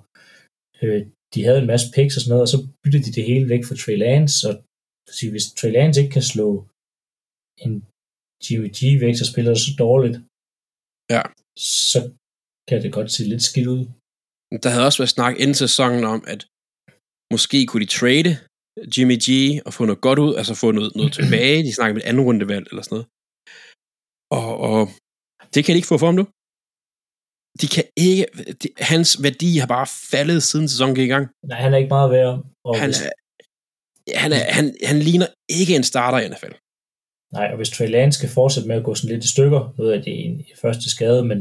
øh, de havde en masse picks og sådan noget, og så byttede de det hele væk for Trey Lance, og så hvis Trey Lance ikke kan slå en Jimmy G væk, så spiller det så dårligt, Ja. så kan det godt se lidt skidt ud. Der havde også været snak inden sæsonen om, at måske kunne de trade Jimmy G og få noget godt ud, altså få noget, noget tilbage. De snakker med et anden rundevalg eller sådan noget. Og, og det kan de ikke få for ham nu. De kan ikke, de, hans værdi har bare faldet siden sæsonen gik i gang. Nej, han er ikke meget værd. Og Han, hvis, er, han, er, han, han ligner ikke en starter i NFL. nej, og hvis Trey Lance skal fortsætte med at gå sådan lidt i stykker, ved jeg, det er en første skade, men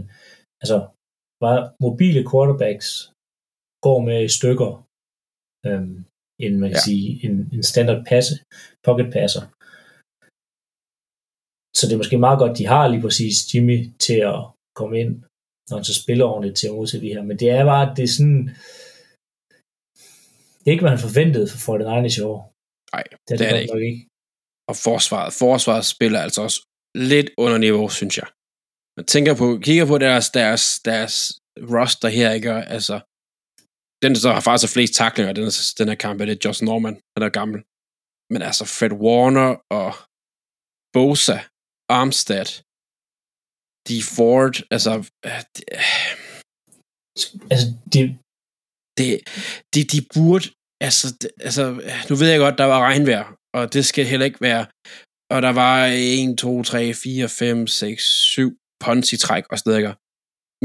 altså, bare mobile quarterbacks går med i stykker, øhm, end man kan ja. sige, en, en standard passe, pocket passer. Så det er måske meget godt, de har lige præcis Jimmy til at komme ind, når han så spiller ordentligt til at modtage de her. Men det er bare, det er sådan, det er ikke, hvad han forventede for 49ers i år. Nej, Det er det, det er det godt nok ikke. Og forsvaret, forsvaret spiller altså også lidt under niveau, synes jeg. Man tænker på, kigger på deres, deres, deres roster her, ikke? Og Altså, den, der så har faktisk flest taklinger, den, den her kamp, er det Josh Norman, han er gammel. Men altså, Fred Warner og Bosa, Armstead, D. Ford, altså, øh, det, Altså, det, det, de, de burde, altså, det, altså, nu ved jeg godt, der var regnvejr, og det skal heller ikke være, og der var 1, 2, 3, 4, 5, 6, 7 punts i træk og sådan noget, ikke?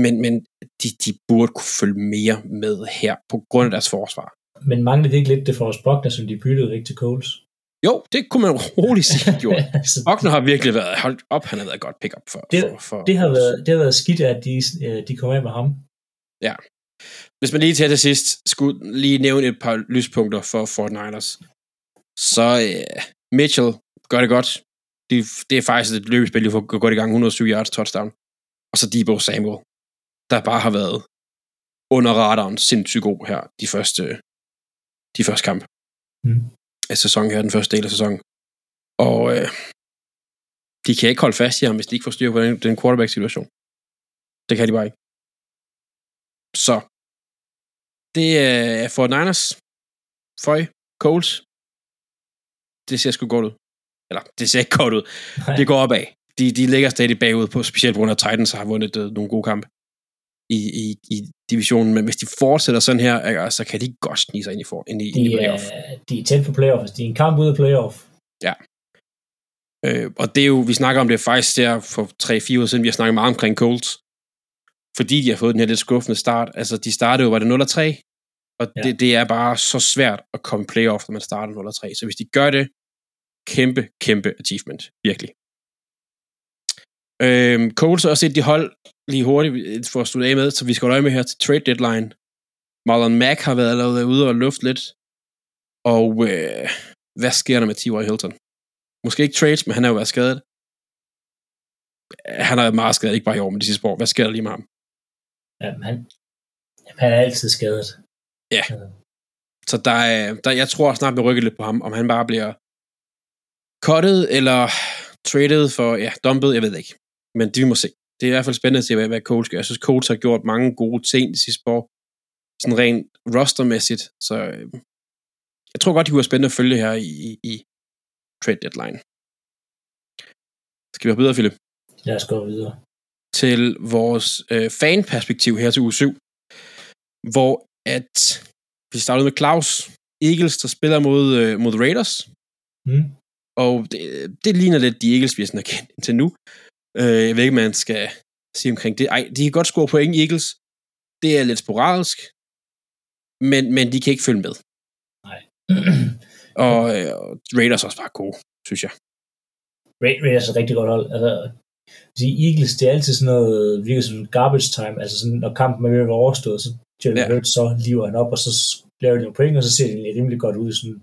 men, men de, de burde kunne følge mere med her, på grund af deres forsvar. men manglede det ikke lidt det for os Buckner, som de byttede væk til Coles? Jo, det kunne man roligt sige, de gjorde. Buckner har virkelig været holdt op, han har været et godt pick-up for, Det- for, for det, har været, det har været skidt, at de, øh, de kom af med ham. Hvis man lige til til sidst skulle lige nævne et par lyspunkter for Fort Niners, så øh, Mitchell gør det godt. Det, det er faktisk et løbespil, de får godt i gang, 107 yards touchdown. Og så Debo Samuel, der bare har været under radaren sindssygt god her de første, de første kampe Mm. Af sæsonen her, den første del af sæsonen. Og øh, de kan ikke holde fast i ham, hvis de ikke får styr på den, den quarterback-situation. Det kan de bare ikke. Så det er for Niners. Føj. Coles. Det ser sgu godt ud. Eller, det ser ikke godt ud. Nej. Det går opad. De, de ligger stadig bagud på, specielt på grund af Titans har vundet øh, nogle gode kampe i, i, i divisionen. Men hvis de fortsætter sådan her, ikke, så kan de godt snige sig ind i, for, ind i, ind i De playoff. er, de er tæt på playoff. De er en kamp ude af playoff. Øh, og det er jo, vi snakker om det faktisk der for 3-4 år siden, vi har snakket meget omkring Colts. Fordi de har fået den her lidt skuffende start. Altså, de startede jo, var det 0-3? Og Ja. det, det er bare så svært at komme playoff, når man starter 0-3. Så hvis de gør det, kæmpe, kæmpe achievement. Virkelig. Øhm, Colts har også et de hold lige hurtigt øh, for at slutte af med, så vi skal holde øje med her til trade deadline. Marlon Mack har været allerede ude og lufte lidt. Og øh, hvad sker der med T.Y. Hilton? Måske ikke trades, men han er jo været skadet. Han har været meget skadet, ikke bare i år, men de sidste år. Hvad sker der lige med ham? Ja, men han, jamen, han er altid skadet. Ja. Så der er, der, jeg tror snart, vi rykker lidt på ham, om han bare bliver cuttet eller traded for, ja, dumpet, jeg ved ikke. Men det vi må se. Det er i hvert fald spændende at se, hvad, hvad Coles gør. Jeg synes, Coles har gjort mange gode ting de sidste år. Sådan rent rostermæssigt. Så øh, jeg tror godt, det kunne være spændende at følge her i, i, i trade deadline. Skal vi have videre, Philip? Lad os gå videre. til vores øh, fanperspektiv her til uge 7, hvor at vi startede med Claus Eagles, der spiller mod, øh, mod Raiders, Mm. og det, det ligner lidt de Eagles, vi har kendt indtil nu. Øh, jeg ved ikke, man skal sige omkring det. Ej, de kan godt score point, Eagles. Det er lidt sporadisk, men, men de kan ikke følge med. Og øh, Raiders er også bare gode, synes jeg. Ra- Raiders er et rigtig godt hold. Altså, de Eagles, det er altid sådan noget, virker som garbage time. Altså sådan, når kampen er ved at være overstået, så Jalen Ja. Hurts, så liver han op, og så laver de nogle point, og så ser det rimelig godt ud. Sådan,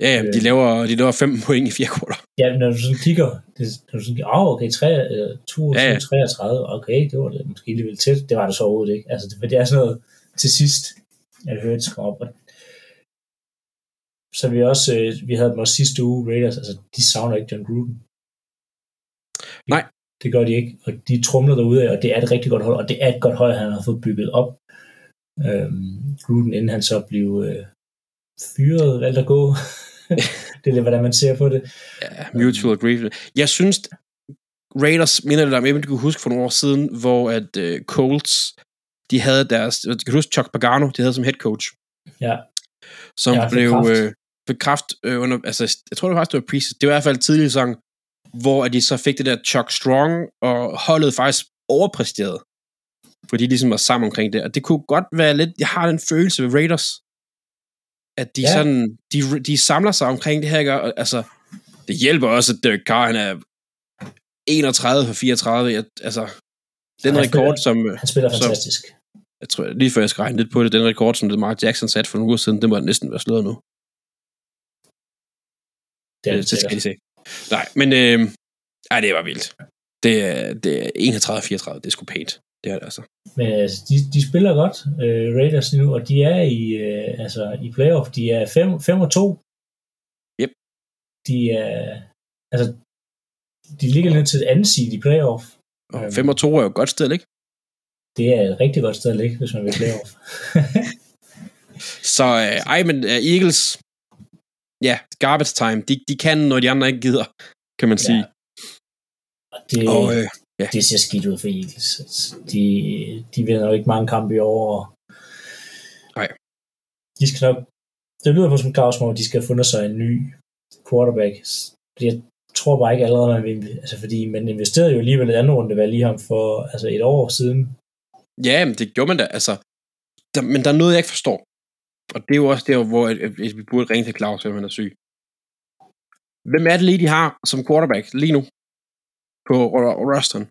Ja, ja, de Øh. laver, de laver fem point i fire kvarter. ja, når du sådan kigger, det, når du sådan kigger, oh, okay, 3, øh, 22, Ja, ja, ja. ja. 33, okay, det var det måske alligevel tæt. Det var det så overhovedet ikke. Altså, det, det er sådan noget til sidst, at Hurts kommer op. Så vi også, øh, vi havde dem også sidste uge, Raiders, altså, de savner ikke John Gruden. Nej. Det gør de ikke, og de trumler derude af, og det er et rigtig godt hold, og det er et godt hold, han har fået bygget op. Øhm, Gruden, inden han så blev øh, fyret, valgte at gå. det er lidt, hvordan man ser på det. Ja, mutual agreement. Jeg synes, Raiders minder det om, jeg du kunne huske for nogle år siden, hvor at uh, Colts, de havde deres, kan du huske Chuck Pagano, de havde som head coach, Ja, som Ja, blev kraft. øh, øh, under, altså jeg tror det var faktisk, det var preseason, det var i hvert fald tidligere sang, hvor at de så fik det der Chuck Strong, og holdet faktisk overpræsterede, fordi de ligesom var sammen omkring det, og det kunne godt være lidt, jeg har den følelse ved Raiders, at de Ja. sådan, de, de samler sig omkring det her, ikke? Og, altså, det hjælper også, at Derek Carr, han er 31 for 34, jeg, altså, den han rekord, spiller- som, øh, han spiller Så- fantastisk. jeg tror, lige før jeg skal regne lidt på det, den rekord, som Lamar Jackson satte for nogle uger siden, den må næsten være slået nu. Det er Det, det det skal de se. Nej, men øh, ej, det var vildt. Det er, det er 31-34, det er sgu pænt. Det er det altså. Men altså, de, de spiller godt, øh, Raiders nu, og de er i, øh, altså, i playoff. De er 5 og 2. Yep. De er, altså, de ligger lidt til et andet seed i playoff. Og Øhm. 5 og 2 er jo et godt sted, ikke? Det er et rigtig godt sted at ligge, hvis man vil playoff. Så øh, ej, men uh, Eagles, ja, garbage time, de, de kan, når de andre ikke gider, kan man sige. Ja. Og det, Og øh, ja. det ser skidt ud for Eagles. Altså, De, de vinder jo ikke mange kampe i år. og Nej. De skal nok, det lyder på som Claus, hvor de skal have fundet sig en ny quarterback. Jeg tror bare ikke allerede, man vil, altså fordi man investerede jo alligevel et andet rundevalg i ham for altså et år siden. ja, men det gjorde man da, altså. Der, men der er noget, jeg ikke forstår. Og det er jo også der, hvor at, at, at vi burde ringe til Claus, hvis han er syg. Hvem er det lige, de har som quarterback lige nu på ro- rosteren?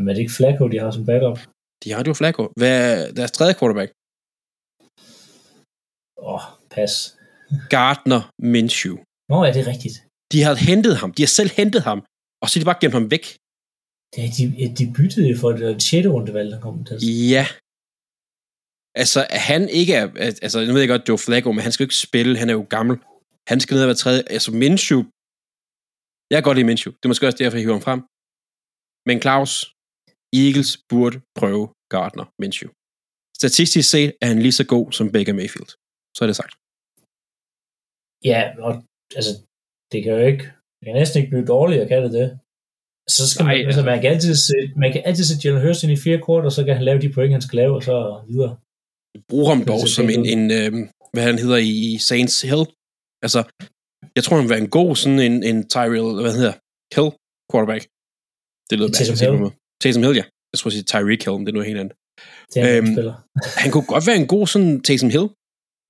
Men er det ikke Flacco, de har som backup? De har jo Flacco. Hvad er deres tredje quarterback? Åh, oh, pas. Gardner Minshew. Nå, er det rigtigt? De har hentet ham. De har selv hentet ham. Og så har de bare gemt ham væk. Det, de, de byttede for det 6. rundevalg, der kom til. Ja. Altså, han ikke er... Altså, nu ved jeg godt, Joe Flacco, men han skal jo ikke spille. Han er jo gammel. Han skal ned og være tredje. Altså, Minshew... Jeg kan godt lide Minshew. Det er måske også derfor, jeg hiver ham frem. Men Claus, Eagles burde prøve Gardner Minshew. Statistisk set er han lige så god som Baker Mayfield. Så er det sagt. Ja, og altså, det kan jo ikke, det kan næsten ikke blive dårligere, kan det det? Så skal Nej, man, altså, man, kan altid sætte, man kan altid sætte Jalen Hurts ind i fire kort, og så kan han lave de point, han skal lave, og så videre. Brug ham dog som en, en øh, hvad han hedder i i Saints Hill. Altså, jeg tror, han vil være en god sådan en, en Tyrell, hvad hedder Hill quarterback. Det lyder Taysom Hill? Taysom Hill, ja. Jeg tror, sige Tyreek Hill, men det er noget helt andet. Det er Øhm, spiller. Han kunne godt være en god sådan Taysom Hill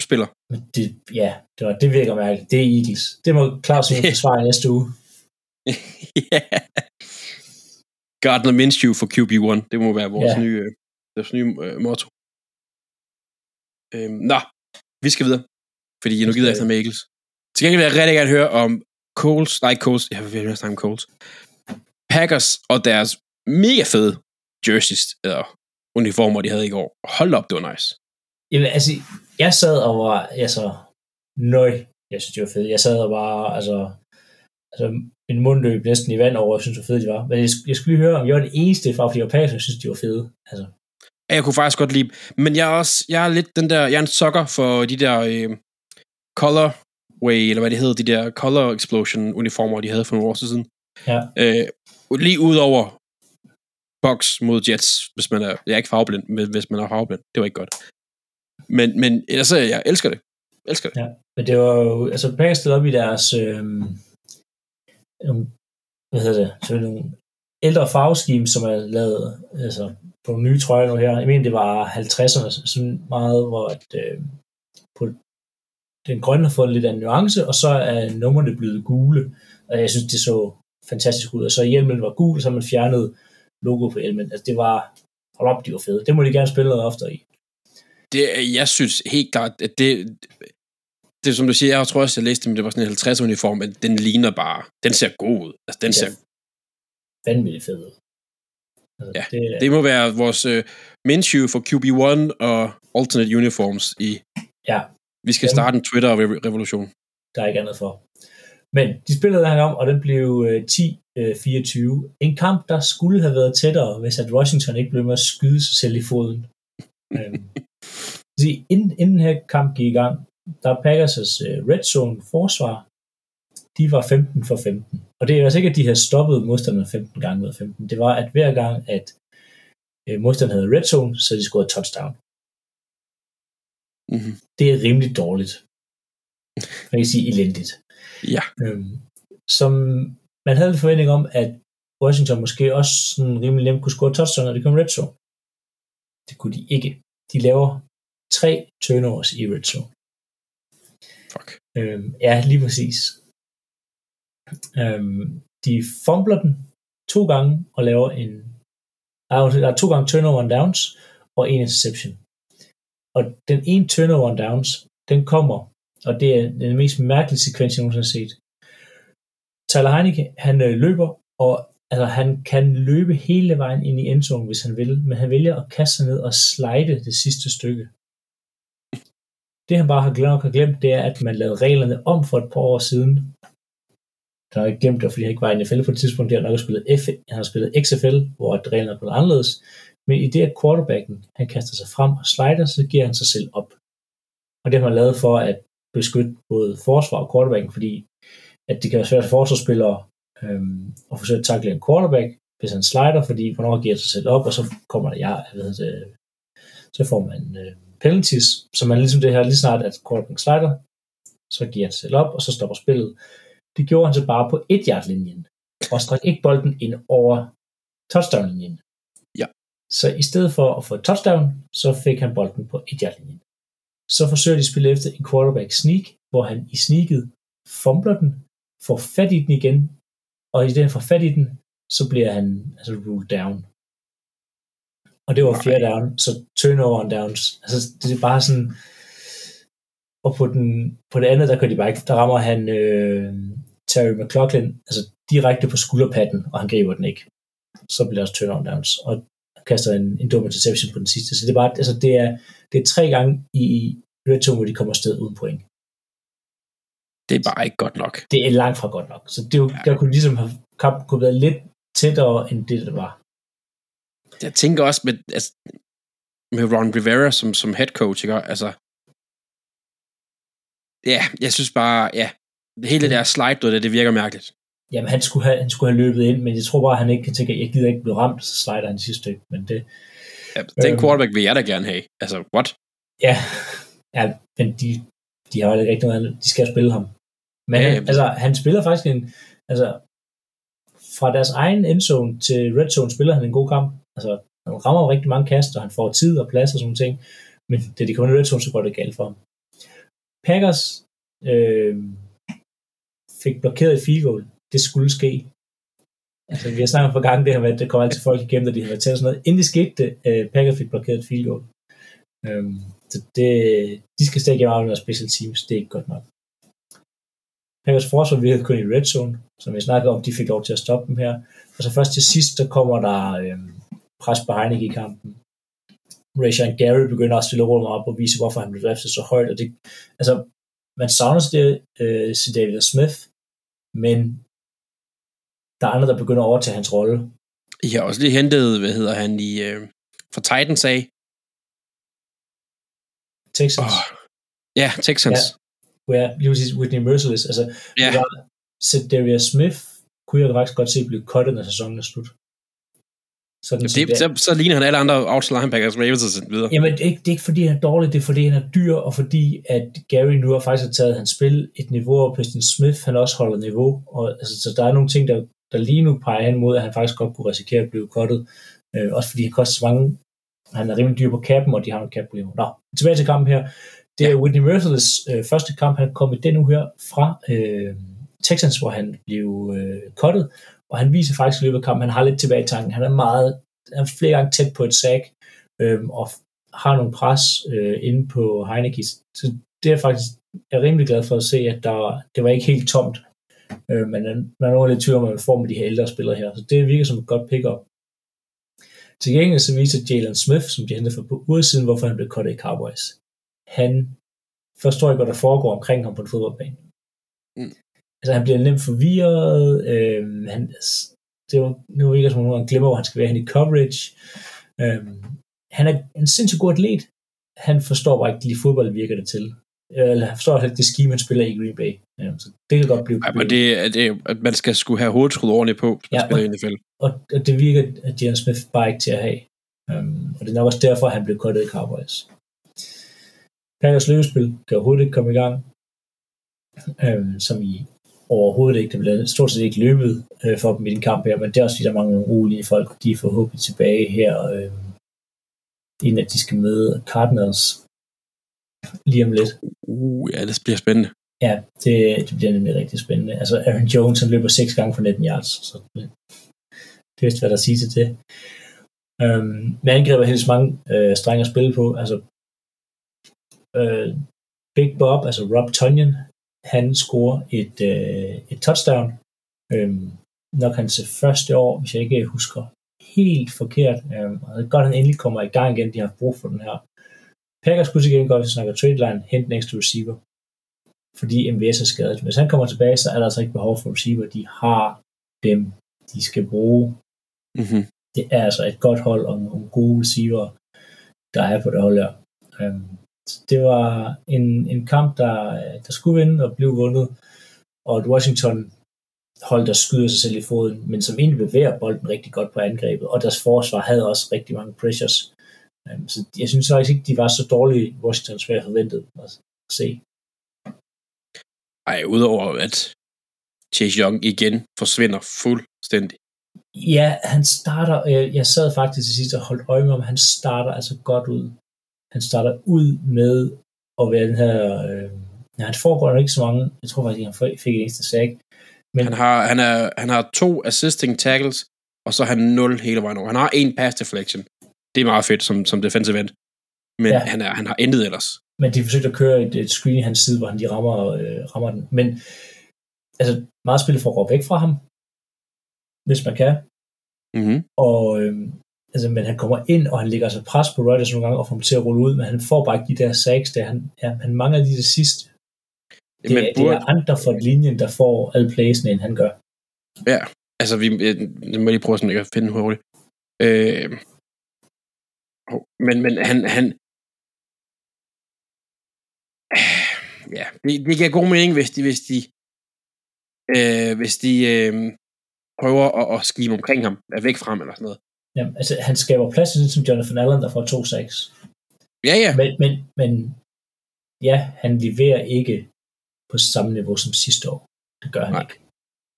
spiller. Men det, ja, det, var, det virker mærkeligt. Det er Eagles. Det må Claus forsvare næste uge. ja. Gardner Minshew for QB1. Det må være vores Ja. nye, øh, vores nye øh, motto. Øhm, nå, vi skal videre. Fordi nu gider jeg ikke med Eagles. Til gengæld vil jeg rigtig gerne høre om Coles, nej Coles, jeg vil høre snakke om Coles. Packers og deres mega fede jerseys, eller uniformer, de havde i går. Hold op, det var nice. Jamen, altså, jeg sad og var, altså, nøj, jeg synes, det var fedt. Jeg sad og var, altså, altså min mund løb næsten i vand over, jeg synes, hvor fede de var. Men jeg, jeg skulle lige høre, om jeg var det eneste fra, var passer, jeg synes, de var fede. Altså, Jeg kunne faktisk godt lide, men jeg er også, jeg er lidt den der, jeg er en sokker for de der øh, colorway, eller hvad det hedder, de der color explosion uniformer, de havde for nogle år siden. ja. Øh, lige ud over box mod Jets, hvis man er, jeg er ikke farveblind, men hvis man er farveblind, det var ikke godt. Men, men ellers, øh, jeg elsker det. Jeg elsker det. Ja, men det var jo, altså Packers stillede op i deres, øh, hvad hedder det, så nogle ældre farveskime, som er lavet altså, på nogle nye trøjer nu her. Jeg mener, det var 50'erne, sådan meget, hvor at, øh, den grønne har fået lidt af en nuance, og så er numrene blevet gule, og jeg synes, det så fantastisk ud. Og så hjelmen var gul, så man fjernet logo på hjelmen. Altså det var, hold op, de var fede. Det må de gerne spille noget oftere i. det, jeg synes helt klart, at det, det som du siger, jeg tror også, jeg læste, at det var sådan en 50-uniform, men den ligner bare, den ser god ud. Altså, den ser vanvittigt fed ud. Altså, ja, det, det må være vores uh, Minshew for QB1 og alternate uniforms i... Ja. Vi skal starte en Twitter-revolution. Der er ikke andet for. Men de spillede her om, og den blev uh, 10-24. En kamp, der skulle have været tættere, hvis at Washington ikke blev med at skyde sig selv i foden. øhm, inden, inden her kamp gik i gang, der Packers' uh, red zone forsvar, de var 15 for 15. Og det er altså ikke, at de havde stoppet modstanderne 15 gange af 15. Det var, at hver gang, at modstanderne havde red zone, så de scorede touchdown. Mm-hmm. Det er rimelig dårligt. Man kan sige elendigt. Ja. Øhm, som man havde en forventning om, at Washington måske også sådan rimelig nemt kunne score touchdown, når det kom red zone. Det kunne de ikke. De laver tre turnovers i red zone. Fuck. Øhm, ja, lige præcis. Øhm, de fumbler den to gange og laver en... Der er to gange turnover and downs og en interception. Og den ene turnover downs, den kommer, og det er den mest mærkelige sekvens, jeg nogensinde har set. Tyler Heineke, han øh, løber, og altså, han kan løbe hele vejen ind i endzone, hvis han vil, men han vælger at kaste sig ned og slide det sidste stykke. Det han bare har glemt, har glemt, det er, at man lavede reglerne om for et par år siden. Han har ikke glemt det, fordi han ikke var i NFL på et tidspunkt. Det har nok spillet, F, han har spillet XFL, hvor reglerne er blevet anderledes. Men i det, at quarterbacken han kaster sig frem og slider, så giver han sig selv op. Og det har man lavet for at beskytte både forsvar og quarterbacken, fordi at det kan være svært for forsvarsspillere øhm, at forsøge at takle en quarterback, hvis han slider, fordi hvornår giver han sig selv op, og så kommer der, ja, jeg ved det, så får man øh, penalties, så man ligesom det her, lige snart at quarterback slider, så giver han sig selv op, og så stopper spillet. Det gjorde han så bare på et yard linjen og stræk ikke bolden ind over touchdown-linjen. Så i stedet for at få et touchdown, så fik han bolden på et linjen Så forsøger de at spille efter en quarterback sneak, hvor han i sneaket fumbler den, får fat i den igen, og i den får fat i den, så bliver han altså ruled down. Og det var fjerde down, så turnover and downs. Altså, det er bare sådan... Og på, den, på det andet, der kan de bare ikke... Der rammer han øh, Terry McLaughlin altså direkte på skulderpatten, og han griber den ikke. Så bliver der også turnover and downs. Og kaster en, en dum interception på den sidste. Så det er bare, altså det er, det er tre gange i red zone, hvor de kommer afsted uden point. Det er bare ikke godt nok. Det er langt fra godt nok. Så det er jo, ja. der kunne ligesom have kampen kunne være lidt tættere, end det, der var. Jeg tænker også med, altså, med Ron Rivera som, som head coach, ikke? Altså, ja, jeg synes bare, ja, hele det der slide, det, det virker mærkeligt. Jamen, han skulle, have, han skulle have løbet ind, men jeg tror bare, han ikke kan tænke, at jeg gider ikke blive ramt, så slider han sidste stykke, men det... Ja, den øhm, quarterback vil jeg da gerne have. Altså, what? Ja, ja men de, de har jo ikke rigtig noget andet. De skal spille ham. Men ja, han, altså, han spiller faktisk en... Altså, fra deres egen endzone til red zone spiller han en god kamp. Altså, han rammer rigtig mange kast, og han får tid og plads og sådan ting. Men da de kommer i red zone, så går det galt for ham. Packers øh, fik blokeret et field goal. Det skulle ske. Altså, vi har snakket for gange det har været, det kommer altid folk igennem, og de har været til sådan noget. Inden det skete, øh, Packers fik blokeret field goal. Øhm, så det, de skal stadig af deres special teams. Det er ikke godt nok. Packers forsvar virkede kun i red zone, som vi snakkede om, de fik lov til at stoppe dem her. Og så først til sidst, der kommer der øh, pres på Heineke i kampen. Rayshon Gary begynder at stille rummet op og vise, hvorfor han blev draftet så højt. Og det, altså, man savner sig det, øh, David Smith, men der er andre, der begynder at overtage hans rolle. Jeg har også lige hentet, hvad hedder han, i, øh, for Titans af. Texans. Oh. Ja, Texans. Ja, ja lige præcis Whitney Merciless. Altså, ja. Darius Smith kunne jeg faktisk godt se blive cuttet, når sæsonen er slut. Sådan, det, det, så, så ligner han alle andre outside linebackers, Ravens og videre. Jamen, det er, ikke, det er ikke fordi, han er dårlig, det er fordi, han er dyr, og fordi, at Gary nu har faktisk taget hans spil et niveau, og Preston Smith, han også holder niveau. Og, altså, så der er nogle ting, der, der lige nu peger hen mod, at han faktisk godt kunne risikere at blive kottet. Øh, også fordi han koster så mange, han er rimelig dyr på kappen, og de har nogle cap Nå, tilbage til kampen her. Det er ja. Whitney Merciless øh, første kamp, han kom i den uge her fra øh, Texans, hvor han blev øh, kottet, og han viser faktisk i løbet af kampen, han har lidt tilbage i tanken. Han er meget, han er flere gange tæt på et sack, øhm, og har nogle pres øh, inde på Heineke. Så det er faktisk jeg er rimelig glad for at se, at der, det var ikke helt tomt. Øh, men man er lidt tvivl om, hvad man får med de her ældre spillere her. Så det virker som et godt pick-up. Til gengæld så viser Jalen Smith, som de hentede for på uger siden, hvorfor han blev kottet i Cowboys. Han forstår ikke, hvad der foregår omkring ham på en fodboldbane. Mm. Altså han bliver nemt forvirret. Øh, han, det er jo, nu virker som om han glemmer, hvor han skal være hen i coverage. Øh, han er en sindssygt god atlet. Han forstår bare ikke lige fodbold virker det til. Eller han forstår ikke det scheme, han spiller i Green Bay. Ja, så det kan godt blive... Men det, det at man skal skulle have hovedet skruet ordentligt på, ja, spiller og, i NFL. Og, og det virker, at Jalen Smith bare ikke til at have. Um, og det er nok også derfor, at han blev kuttet i Cowboys. Packers løbespil kan overhovedet ikke komme i gang. Um, som i overhovedet ikke. Det blev stort set ikke løbet uh, for dem i den kamp her, men det er også fordi, der er mange urolige folk. De er forhåbentlig tilbage her, uh, inden at de skal møde Cardinals lige om lidt. Uh, ja, det bliver spændende. Ja, det, det bliver nemlig rigtig spændende. Altså, Aaron Jones, han løber seks gange for 19 yards, så det, det er vist, hvad der siger til det. Øhm, med angreb er helt mange øh, strenge at spille på. Altså, øh, Big Bob, altså Rob Tonyan, han scorer et, øh, et touchdown. Øhm, nok hans første år, hvis jeg ikke husker helt forkert. Øhm, og det er godt, at han endelig kommer i gang igen. De har brug for den her. Packers kunne til gengæld godt, hvis vi snakker trade line, hente en ekstra receiver. Fordi MVS er skadet. Hvis han kommer tilbage, så er der altså ikke behov for receiver. De har dem, de skal bruge. Mm-hmm. Det er altså et godt hold og nogle gode receiver, der er på det hold her. Øhm, det var en, en kamp, der, der skulle vinde og blive vundet. Og et Washington hold, der skyder sig selv i foden, men som egentlig bevæger bolden rigtig godt på angrebet. Og deres forsvar havde også rigtig mange pressures. Øhm, så jeg synes faktisk ikke, de var så dårlige, Washington, som jeg forventede at se. Ej, udover at Chase Young igen forsvinder fuldstændig. Ja, han starter, jeg, jeg sad faktisk til sidst og holdt øje med, om han starter altså godt ud. Han starter ud med at være den her, øh, ja, han foregår ikke så mange, jeg tror faktisk, han fik en eneste sack. Men han har, han, er, han har to assisting tackles, og så har han 0 hele vejen over. Han har en pass deflection. Det er meget fedt som, som defensive end. Men ja. han, er, han har intet ellers. Men de forsøgte at køre et, et screen i hans side, hvor han de rammer, øh, rammer den. Men altså, meget spil for at væk fra ham, hvis man kan. Mm-hmm. Og, øh, altså, men han kommer ind, og han lægger sig pres på Rodgers nogle gange, og får ham til at rulle ud, men han får bare ikke de der sacks, der han, ja, han mangler lige det sidste. Det, men burde... det er andre for linjen, der får alle playsene, end han gør. Ja, altså vi, jeg må lige prøve sådan, at finde hurtigt. Øh, men, men han, han, ja, det, det giver god mening, hvis de, hvis de, øh, hvis de øh, prøver at, at skime omkring ham, er væk frem eller sådan noget. Jamen, altså, han skaber plads til som Jonathan Allen, der får 2-6. Ja, ja. Men, men, men ja, han leverer ikke på samme niveau som sidste år. Det gør han Nej. ikke.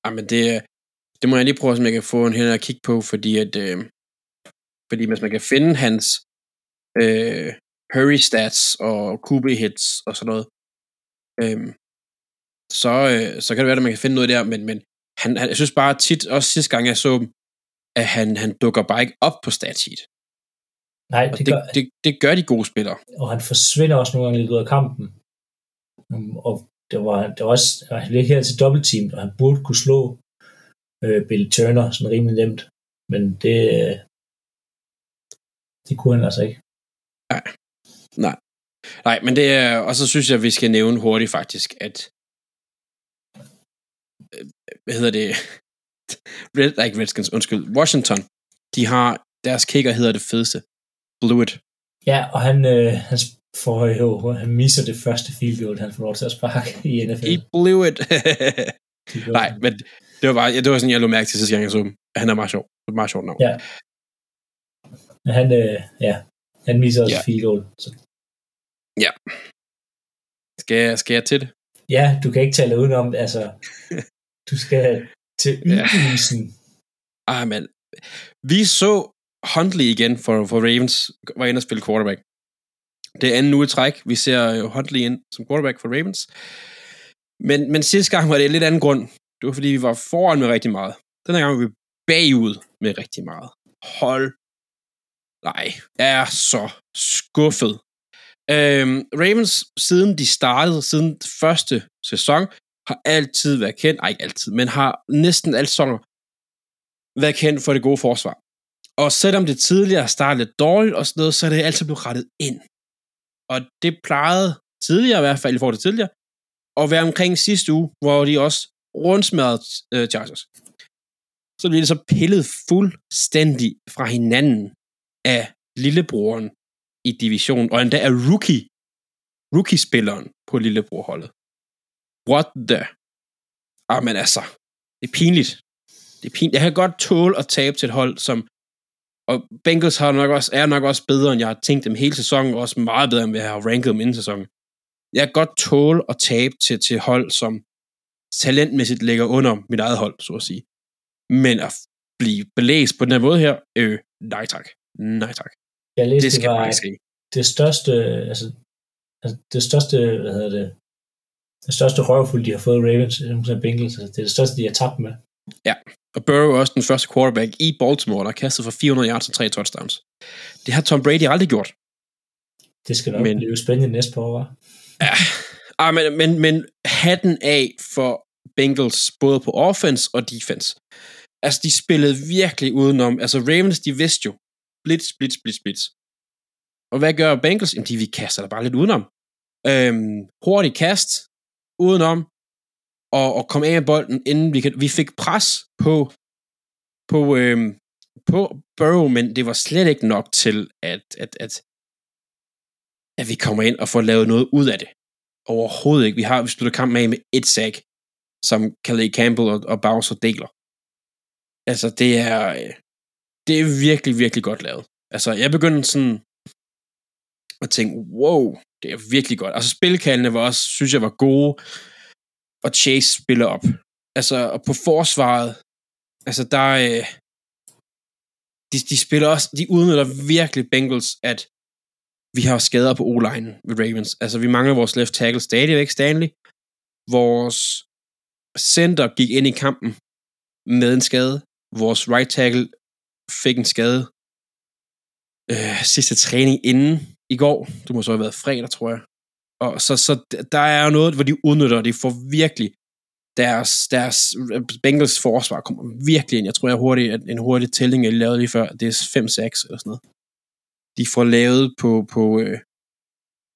Ja, men det, det må jeg lige prøve, om jeg kan få en hænder at kigge på, fordi at, øh, fordi hvis man kan finde hans øh, hurry stats og QB hits og sådan noget, øh, så, øh, så kan det være, at man kan finde noget der, men, men han, han, jeg synes bare tit, også sidste gang jeg så dem, at han, han dukker bare ikke op på statsheet. Nej, det, det, gør, det, det gør de gode spillere. Og han forsvinder også nogle gange lidt ud af kampen. Um, og det var, det var også, han blev her til dobbeltteam, og han burde kunne slå øh, Bill Turner sådan rimelig nemt. Men det, det kunne han altså ikke. Nej. Nej. Nej, men det er, og så synes jeg, vi skal nævne hurtigt faktisk, at øh, hvad hedder det, Red, nej, ikke Redskins, undskyld, Washington, de har, deres kicker hedder det fedeste, Blewett. Ja, og han, øh, han får jo, han misser det første field goal, han får lov til at sparke i NFL. He blew it. nej, men det var bare, det var sådan, jeg lå mærke til sidste gang, jeg så ham. Han er meget sjov. Meget sjovt navn. Ja. Men han, øh, ja, han misser også ja. field goal. Så. Ja. Skal jeg, skal jeg til det? Ja, du kan ikke tale udenom, altså, du skal til ydmygelsen. Ja. Ah, men vi så Huntley igen for, for Ravens, var inde og spille quarterback. Det er anden uge træk. Vi ser Huntley ind som quarterback for Ravens. Men, men sidste gang var det en lidt anden grund. Det var fordi, vi var foran med rigtig meget. Den her gang var vi bagud med rigtig meget. Hold Nej, jeg er så skuffet. Øhm, Ravens, siden de startede, siden første sæson, har altid været kendt, ej ikke altid, men har næsten alle sæsoner været kendt for det gode forsvar. Og selvom det tidligere startede lidt dårligt og sådan noget, så er det altid blevet rettet ind. Og det plejede tidligere i hvert fald, i forhold til tidligere, at være omkring sidste uge, hvor de også rundsmadrede øh, Chargers. Så blev det så pillet fuldstændig fra hinanden af lillebroren i divisionen, og endda er rookie, rookie-spilleren på lillebrorholdet. What the? Ah, men altså, det er pinligt. Det er pinligt. Jeg kan godt tåle at tabe til et hold, som og Bengals har nok også, er nok også bedre, end jeg har tænkt dem hele sæsonen, og også meget bedre, end jeg har ranket dem inden sæsonen. Jeg kan godt tåle at tabe til, til hold, som talentmæssigt ligger under mit eget hold, så at sige. Men at blive belæst på den her måde her, øh, nej tak. Nej tak. Jeg læste, Det skal det var ske. det største, altså, altså det største, hvad hedder det, det største røvfuld, de har fået Ravens, Bengals, altså det er det største, de har tabt med. Og Burrow er også den første quarterback i Baltimore, der har kastet for 400 yards og tre touchdowns. Det har Tom Brady aldrig gjort. Det skal nok Men- blive spændende næste år, hva'? Ja, ah, men, men, men hatten af for Bengals, både på offense og defense. Altså, de spillede virkelig udenom. Altså, Ravens, de vidste jo. Blitz, blitz, blitz, blitz. Og hvad gør Bengals? Jamen, de vi kaster der bare lidt udenom. Øhm, hurtigt kast, udenom, og, og komme af med bolden, inden vi, kan, vi fik pres på, på, øhm, på Burrow, men det var slet ikke nok til, at, at, at, at vi kommer ind og får lavet noget ud af det. Overhovedet ikke. Vi har vi sluttet kampen af med et sack, som Calais Campbell og, og Bowser deler. Altså, det er, øh, det er virkelig, virkelig godt lavet. Altså, jeg begyndte sådan at tænke, wow, det er virkelig godt. Altså, spilkaldene var også, synes jeg, var gode, og Chase spiller op. Altså, og på forsvaret, altså, der øh, de, de spiller også, de udnytter virkelig Bengals, at vi har skader på O-line ved Ravens. Altså, vi mangler vores left tackle stadigvæk, Stanley. Vores center gik ind i kampen med en skade. Vores right tackle fik en skade øh, sidste træning inden i går. Det må så have været fredag, tror jeg. Og så, så der er jo noget, hvor de udnytter, de får virkelig deres, deres øh, Bengals forsvar kommer virkelig ind. Jeg tror, jeg hurtigt, at en hurtig tælling, jeg lavede lige før, det er 5-6 eller sådan noget. De får lavet på, på, øh,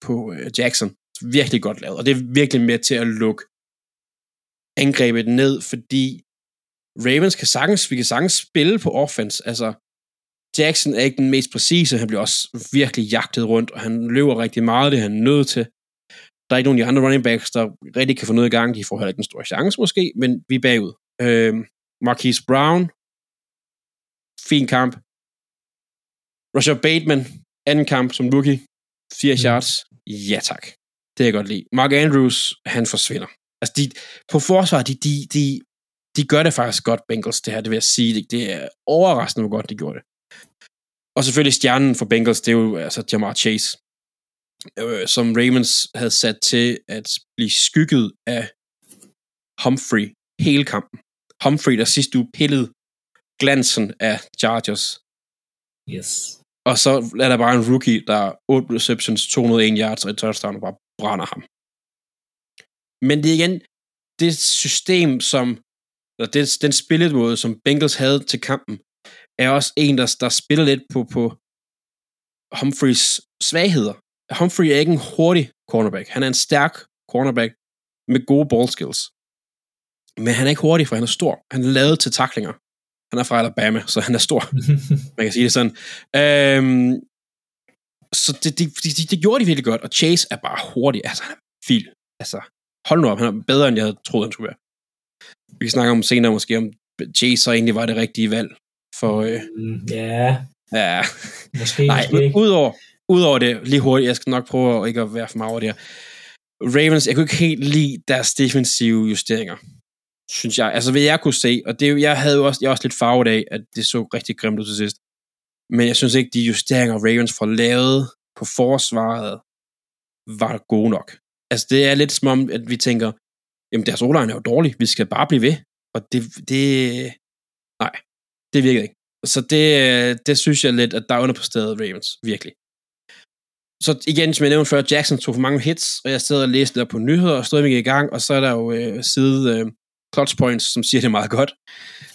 på øh, Jackson. Virkelig godt lavet. Og det er virkelig med til at lukke angrebet ned, fordi Ravens kan sagtens, vi kan sagtens spille på offense. Altså, Jackson er ikke den mest præcise, han bliver også virkelig jagtet rundt, og han løber rigtig meget, det er han nødt til. Der er ikke nogen af de andre running backs, der rigtig kan få noget i gang. De får heller ikke en stor chance måske, men vi er bagud. Øh, Marquise Brown, fin kamp. Roger Bateman, anden kamp som rookie, 80 Mm. yards. Ja tak, det kan jeg godt lide. Mark Andrews, han forsvinder. Altså, de, på forsvar, de, de, de, de gør det faktisk godt, Bengals, det her, det vil jeg sige. Det, det er overraskende, hvor godt de gjorde det. Og selvfølgelig stjernen for Bengals, det er jo altså Jamar Chase, øh, som Ravens havde sat til at blive skygget af Humphrey hele kampen. Humphrey, der sidste uge pillede glansen af Chargers. Yes. Og så er der bare en rookie, der er 8 receptions, 201 yards og et touchdown, og bare brænder ham. Men det er igen, det system, som, eller det, den spillemåde, som Bengals havde til kampen, er også en, der, der spiller lidt på, på Humphreys svagheder. Humphrey er ikke en hurtig cornerback. Han er en stærk cornerback med gode ball skills. Men han er ikke hurtig, for han er stor. Han er lavet til taklinger. Han er fra Alabama, så han er stor. Man kan sige det sådan. Øhm, så det, det, det, det, det gjorde de virkelig godt, og Chase er bare hurtig. Altså, han er vild. Altså, hold nu op, han er bedre, end jeg havde troet, han skulle være. Vi kan snakke om senere måske, om Chase så egentlig var det rigtige valg. For, øh, Mm, ja, ja, måske, Nej, måske ikke. udover, udover det, lige hurtigt, jeg skal nok prøve at ikke at være for meget over det her. Ravens, jeg kunne ikke helt lide deres defensive justeringer, synes jeg. Altså, hvad jeg kunne se, og det, jeg havde jo også, jeg også lidt farvet af, at det så rigtig grimt ud til sidst. Men jeg synes ikke, de justeringer, Ravens får lavet på forsvaret, var gode nok. Altså, det er lidt som om, at vi tænker, jamen, deres o er jo dårlig, vi skal bare blive ved. Og det, det nej, det virker ikke. så det, det synes jeg lidt, at der er underpræsteret Ravens, virkelig. Så igen, som jeg nævnte før, Jackson tog for mange hits, og jeg sidder og læste der på nyheder, og stod i gang, og så er der jo øh, side øh, clutch points, som siger det meget godt.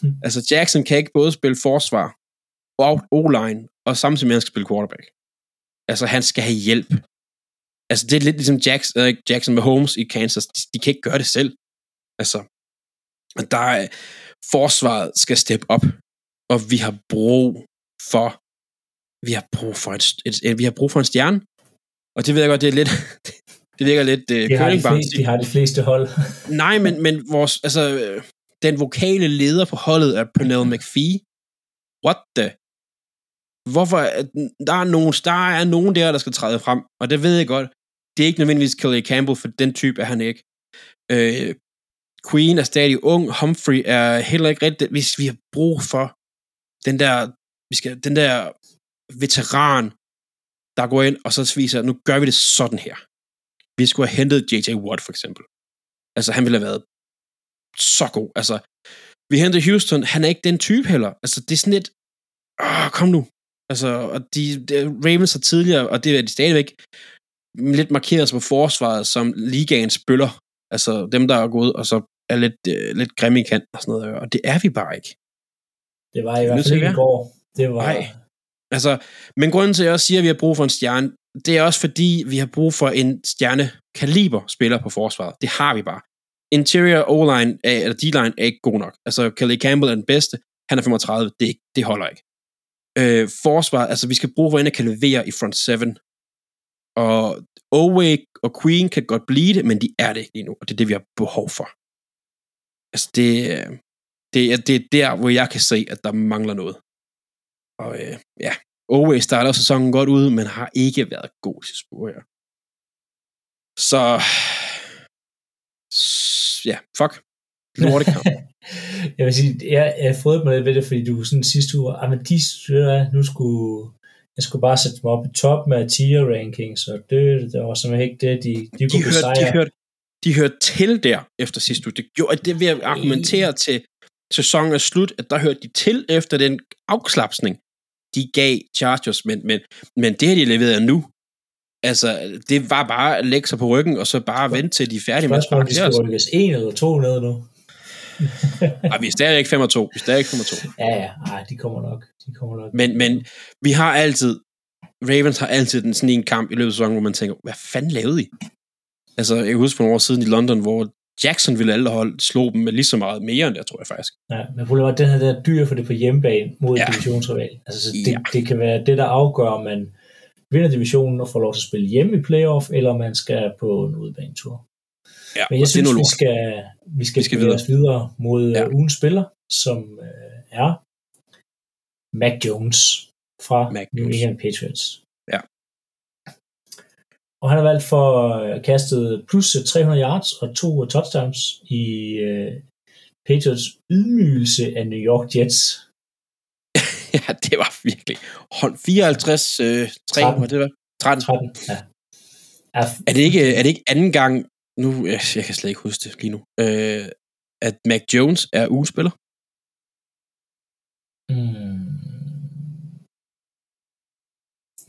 Mm. Altså, Jackson kan ikke både spille forsvar og O-line, og samtidig med, at han skal spille quarterback. Altså, han skal have hjælp. Altså, det er lidt ligesom Jackson, øh, Jackson med Holmes i Kansas. De, de kan ikke gøre det selv. Altså, der er, forsvaret skal steppe op, og vi har brug for vi har brug for et, et, et, vi har brug for en stjerne. Og det ved jeg godt, det er lidt, det virker lidt uh, de, har de, fleste, de har de fleste hold. Nej, men, men vores, altså, den vokale leder på holdet er Pernell McPhee. What the? Hvorfor? Der er, nogen, der er nogen der, der skal træde frem, og det ved jeg godt. Det er ikke nødvendigvis Kelly Campbell, for den type er han ikke. Øh, Queen er stadig ung, Humphrey er heller ikke rigtig, hvis vi har brug for den der, vi skal, den der veteran, der går ind, og så viser, nu gør vi det sådan her. Vi skulle have hentet J.J. Watt, for eksempel. Altså, han ville have været så god. Altså, vi henter Houston, han er ikke den type heller. Altså, det er sådan lidt, åh, kom nu. Altså, og de, de Ravens har tidligere, og det er de stadigvæk, lidt markeret sig på forsvaret som ligaens bøller. Altså, dem, der er gået, og så er lidt, øh, lidt grimme i kant og sådan noget. Og det er vi bare ikke. Det var i hvert fald ikke i går. Det var... Nej. Altså, men grunden til, at jeg også siger, at vi har brug for en stjerne, det er også fordi, vi har brug for en stjerne kaliber spiller på forsvaret. Det har vi bare. Interior O-line, eller D-line er ikke god nok. Altså, Kelly Campbell er den bedste. Han er 35. Det, det holder ikke. Øh, forsvaret, altså vi skal bruge en, der kan levere i front 7. Og Oway og Queen kan godt blive det, men de er det ikke lige nu, og det er det, vi har behov for. Altså det, øh, det, er, det er der, hvor jeg kan se, at der mangler noget. Og øh, ja, Oway starter sæsonen godt ud, men har ikke været god til spor her. Så ja, fuck. Lortekamp. jeg vil sige, jeg, jeg har fået mig lidt ved det, fordi du sådan sidste uge, ah, men de nu skulle, jeg skulle bare sætte dem op i top med tier rankings, og det, det var simpelthen ikke det, de, de, de kunne hørte, besejre. De hørte, de hørte til der efter sidste uge. Det gjorde, det ved at argumentere til sæsonen er slut, at der hørte de til efter den afslapsning, de gav Chargers, men, men, men det har de leveret nu. Altså, det var bare at lægge sig på ryggen, og så bare vente til de er færdige med at sparke. Hvis en eller to ned nu. Ej, vi er stadig ikke 5 og 2. Vi er stadig ikke 5 og 2. Ja, ja. Ej, de kommer nok. De kommer nok. Men, men vi har altid, Ravens har altid den sådan en kamp i løbet af sæsonen, hvor man tænker, hvad fanden lavede I? Altså, jeg husker for nogle år siden i London, hvor Jackson ville alle hold slå dem med lige så meget mere end det, tror jeg faktisk. Ja, men problemet er, at den her der dyr for det på hjemmebane mod ja. divisionsrival. Altså, så det, ja. det, kan være det, der afgør, om man vinder divisionen og får lov til at spille hjemme i playoff, eller man skal på en udbanetur. Ja, Men jeg synes, vi skal, vi skal, vi skal videre. os videre mod ja. Uh, ugens spiller, som uh, er Mac Jones fra Mac New England Patriots. Ja. Og han har valgt for uh, kastet plus 300 yards og to touchdowns i uh, Patriots ydmygelse af New York Jets. ja, det var virkelig. Hold 54 øh, 3, 13. det var 13. 13 ja. Er det, ikke, er det ikke anden gang, nu, jeg, jeg kan slet ikke huske det lige nu, øh, at Mac Jones er ugespiller? Mm.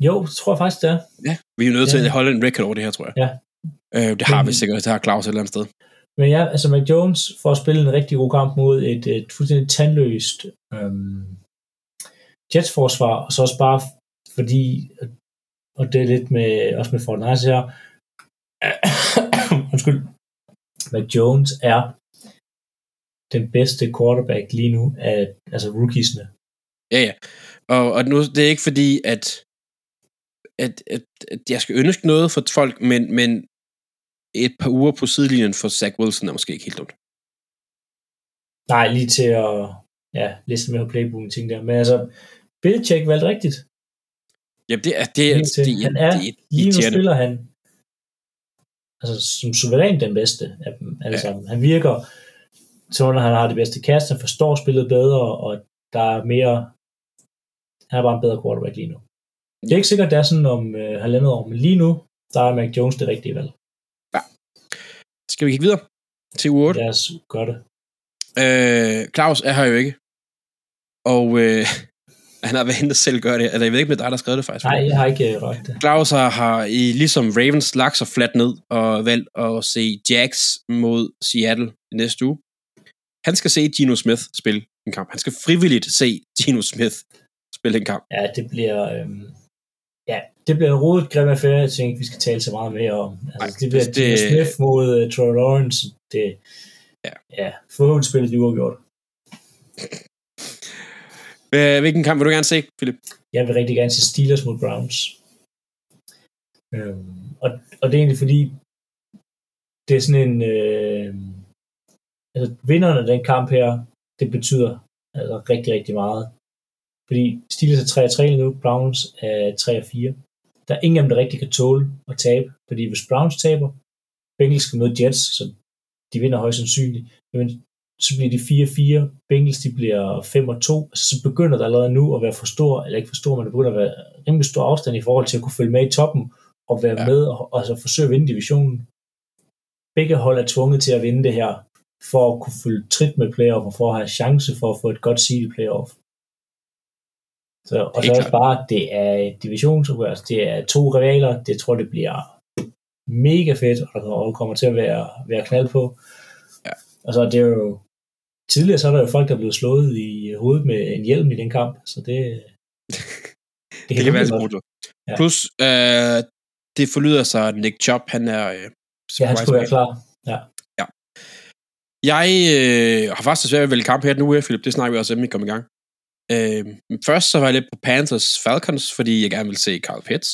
Jo, det tror jeg faktisk, det er. Ja, vi er nødt til ja. at holde en record over det her, tror jeg. Ja. Øh, det har vi sikkert, det har Claus et eller andet sted. Men ja, altså Mac Jones får at spille en rigtig god kamp mod et, et fuldstændig tandløst øhm, Jets forsvar, og så også bare fordi, og det er lidt med, også med Fortnite her, undskyld, Mac Jones er den bedste quarterback lige nu af altså rookiesne. Ja, ja. Og, og nu, det er ikke fordi, at, at, at, at jeg skal ønske noget for folk, men, men et par uger på sidelinjen for Zach Wilson er måske ikke helt dumt. Nej, lige til at ja, læse med på playbooken ting der. Men altså, Belichick valgte rigtigt. Jamen, det er... Det, er, det, det, han er, det, lige nu spiller han altså, som suverænt den bedste af dem alle ja. sammen. Han virker som om, han har det bedste kast, han forstår spillet bedre, og der er mere... Han er bare en bedre quarterback lige nu. Det er ikke sikkert, det er sådan om øh, halvandet år, men lige nu, der er Mac Jones det rigtige valg. Ja. Skal vi kigge videre til u 8? Lad os gøre det. Øh, Claus er her jo ikke. Og øh, Han har været henne selv gøre det. Eller jeg ved ikke, om det er dig, der har skrevet det faktisk. Nej, jeg har ikke øh, røgt det. Claus har, i, ligesom Ravens lagt sig fladt ned og valgt at se Jax mod Seattle næste uge. Han skal se Gino Smith spille en kamp. Han skal frivilligt se Gino Smith spille en kamp. Ja, det bliver... Øhm, ja, det bliver en rodet grim affære, jeg tænker ikke, vi skal tale så meget mere om. Altså, Ej, det bliver det- det... Smith mod uh, Troy Lawrence. Det, Ja. ja forhåbentlig spiller de uafgjort. Hvilken kamp vil du gerne se, Philip? Jeg vil rigtig gerne se Steelers mod Browns. Øhm, og, og det er egentlig fordi, det er sådan en... Øh, altså, vinderne af den kamp her, det betyder altså rigtig, rigtig meget. Fordi Steelers er 3-3 nu, Browns er 3-4. Der er ingen af dem, der rigtig kan tåle at tabe. Fordi hvis Browns taber, Bengals skal møde Jets, så de vinder højst sandsynligt. Men så bliver de 4-4, Bengals de bliver 5-2, altså, så begynder der allerede nu at være for stor, eller ikke for stor, men der begynder at være rimelig stor afstand i forhold til at kunne følge med i toppen, og være Ja. med og altså forsøge at vinde divisionen. Begge hold er tvunget til at vinde det her, for at kunne følge trit med playoff, og for at have chance for at få et godt seed i playoff. Så, og så Helt også bare, det er divisionsopgør, altså det er to rivaler, det tror det bliver mega fedt, og der kommer- til at være, være knald på. Ja. Altså, det er jo... Tidligere så er der jo folk, der er blevet slået i hovedet med en hjelm i den kamp, så det... Det, det kan være lidt. Ja. Plus, øh, det forlyder sig, at Nick Chubb, han er... Øh, Ja, han skulle være klar. Jeg øh, har faktisk svært ved at vælge kamp her nu, her, Philip. Det snakker vi også, inden vi kommer i gang. Øh, men først så var jeg lidt på Panthers Falcons, fordi jeg gerne vil se Carl Pitts.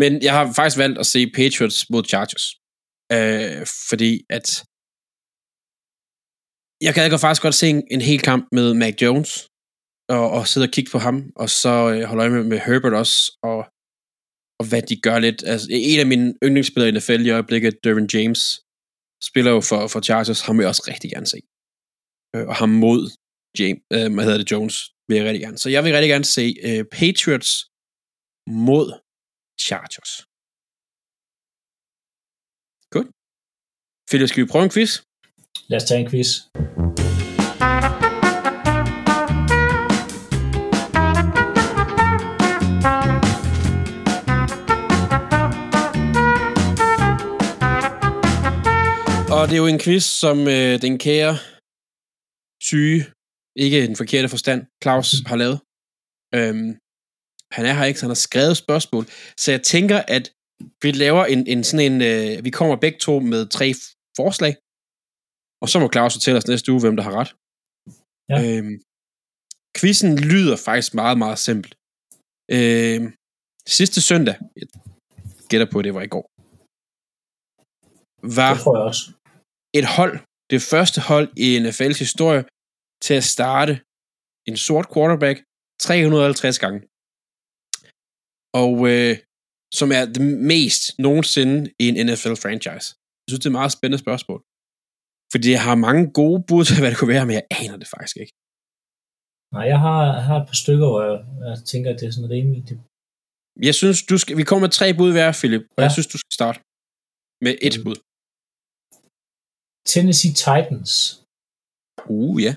Men jeg har faktisk valgt at se Patriots mod Chargers. Øh, fordi at jeg kan faktisk godt se en, en hel kamp med Mac Jones, og, og sidde og kigge på ham, og så øh, holde øje med, med Herbert også, og, og hvad de gør lidt. Altså, en af mine yndlingsspillere i NFL i øjeblikket, Dervin James, spiller jo for, for Chargers, ham vil jeg også rigtig gerne se. Øh, og ham mod James, øh, hvad hedder det, Jones, vil jeg rigtig gerne. Så jeg vil rigtig gerne se øh, Patriots mod Chargers. Godt. Philip, skal vi prøve en quiz? Lad os tage en quiz. Og det er jo en quiz, som øh, den kære syge, ikke den forkerte forstand, Claus har lavet. Øhm, han er her ikke, så han har skrevet spørgsmål. Så jeg tænker, at vi laver en, en sådan en... Øh, vi kommer begge to med tre forslag, og så må Claus fortælle os næste uge, hvem der har ret. Ja. Øhm, quizzen lyder faktisk meget, meget simpelt. Øhm, sidste søndag, jeg gætter på, at det var i går, var Det tror jeg også. et hold, det første hold i NFL's historie, til at starte en sort quarterback 350 gange. Og øh, som er det mest nogensinde i en NFL-franchise. Jeg synes, det er et meget spændende spørgsmål. Fordi jeg har mange gode bud til, hvad det kunne være, men jeg aner det faktisk ikke. Nej, jeg har, jeg har et par stykker, hvor jeg, jeg tænker, at det er sådan rimeligt. Jeg synes, du skal, vi kommer med tre bud hver, Philip, og ja. Jeg synes, du skal starte med et Mm. bud. Tennessee Titans. Uh, ja.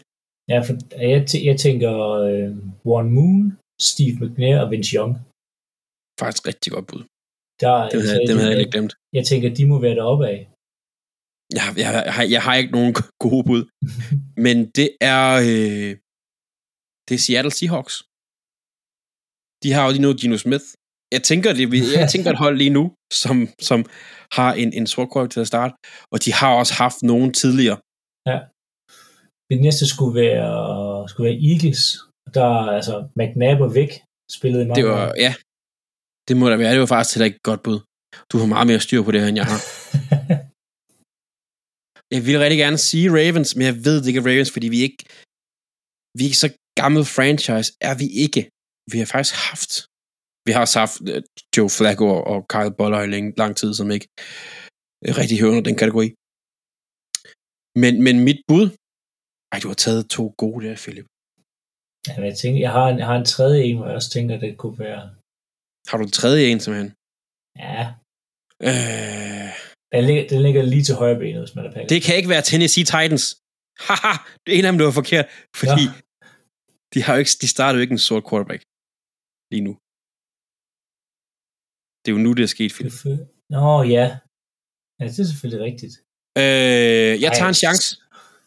Ja, for jeg, jeg tænker øh, Warren Moon, Steve McNair og Vince Young. Faktisk rigtig godt bud. Der, havde, altså, havde jeg jeg, ikke glemt. jeg tænker, de må være deroppe af. Jeg, jeg, jeg, har- jeg har ikke nogen gode bud. Men det er, øh, det er Seattle Seahawks. De har jo lige nu Gino Smith. Jeg tænker, det, jeg tænker et hold lige nu, som, som har en, en sort quarterback til at starte. Og de har også haft nogen tidligere. Det næste skulle være, skulle være Eagles. Der er altså McNabb og væk spillet i mange Det var, år. ja, det må der være. Det var faktisk heller ikke et godt bud. Du har meget mere styr på det her, end jeg har. Jeg vil rigtig gerne sige Ravens, men jeg ved det ikke er Ravens, fordi vi ikke, vi er ikke så gammel franchise, er vi ikke. Vi har faktisk haft, vi har også haft øh, Joe Flacco og- Kyle Boller i lang, lang tid, som ikke øh, rigtig hører under den kategori. Men, men mit bud, ej, du har taget to gode der, Philip. Ja, men jeg, tænker, jeg, har en, jeg har en tredje en, hvor jeg også tænker, det kunne være... Har du en tredje en, simpelthen? Ja, Øh, den ligger, den ligger lige til højre benet, hvis man er pakket. det kan ikke være Tennessee Titans. Haha, det er en af dem, der var forkert, fordi Ja. De, har jo ikke, de starter jo ikke en sort quarterback lige nu. Det er jo nu, det er sket, Philip. Nå, ja. Ja, det er selvfølgelig rigtigt. Øh, jeg tager en chance.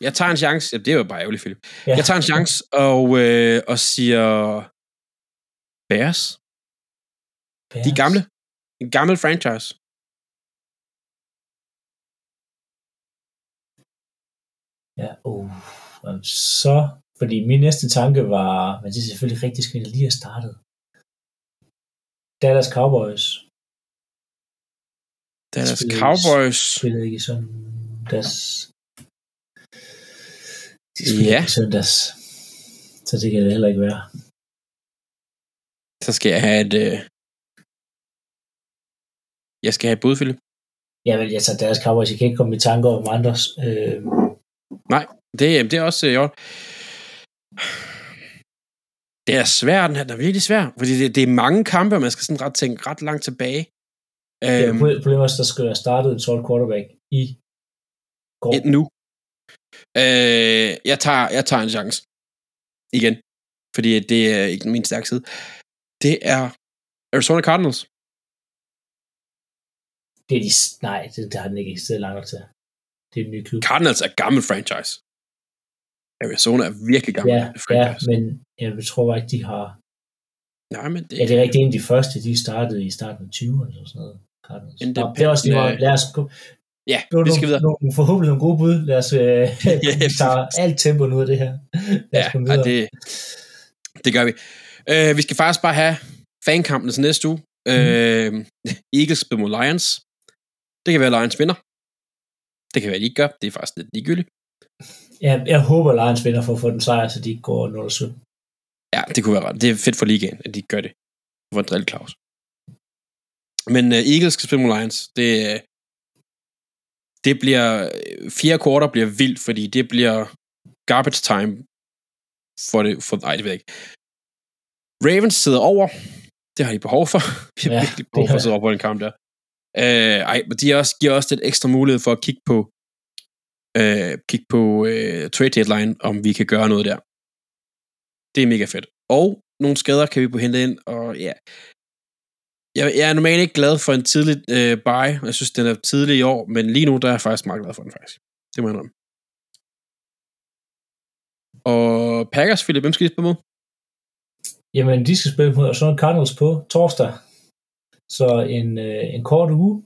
Jeg tager en chance. Ja, det er jo bare ærgerligt, Philip. Ja. Jeg tager en chance og, øh, og siger Bears. De er gamle. En gammel franchise. Ja, uh, så, fordi min næste tanke var, men det er selvfølgelig rigtig skidt, lige har startet. Dallas Cowboys Dallas spillede- Cowboys. spillede ikke i søndags. De spillede Ja. ikke i søndags. Så det kan det heller ikke være. Så skal jeg have et... Øh... Jeg skal have et bud, Philip. Ja, vel, jeg tager Dallas Cowboys. Jeg kan ikke komme i tanker om andres. Øh, Det, det er også øh. Det er svært, den her. Den er virkelig svær, fordi det, det er mange kampe, og man skal sådan ret tænke ret langt tilbage. ja, Øhm, problemet er, at der skal have startet en sort quarterback i går. et nu. Øh, jeg, tager, jeg tager en chance. Igen. Fordi det er ikke min stærke side. Det er Arizona Cardinals. Det er de, nej, det, det har den ikke eksisteret langt til. Det er en ny klub. Cardinals er gammel franchise. Arizona er virkelig gammel Ja, ja, franchise. men jeg tror bare ikke, de har... Nej, men det, Ja, det er rigtig en af de første, de startede i starten af 20'erne eller sådan noget. Cardinals. Nå, det- er også lige meget. Lad os gå. Ja, Det vi skal videre. nogle, forhåbentlig nogle gode bud. Lad os øh, vi tager alt tempoen ud af det her. Lad os Ja, videre. det, det gør vi. Øh, vi skal faktisk bare have fankampen til næste uge. Øh, Eagles mod Lions. Det kan være, at Lions vinder. Det kan være, at de ikke gør. Det er faktisk lidt ligegyldigt. Ja, jeg håber, Lions vinder for at få den sejr, så de ikke går 0-17. Ja, det kunne være ret. Det er fedt for ligaen, at de gør det. For en drill Claus. Men uh, Eagles skal spille mod Lions. Det, øh, det bliver... øh, Fire quarter bliver vildt, fordi det bliver garbage time for det. For, nej, det ved jeg ikke. Ravens sidder over. Det har de behov for. Vi har Ja, virkelig behov for at sidde over på den kamp der. Øh, ej, men de også, giver også lidt ekstra mulighed for at kigge på øh, kigge på øh, trade deadline, om vi kan gøre noget der. Det er mega fedt. Og nogle skader kan vi på hente ind, og ja. Jeg, jeg er normalt ikke glad for en tidlig øh, buy. Jeg synes, den er tidlig i år, men lige nu, der er jeg faktisk meget glad for den, faktisk. Det må jeg indrømme. Og Packers, Philip, hvem skal de spille mod? Jamen, de skal spille mod Arizona Cardinals på torsdag. Så en, øh, en kort uge.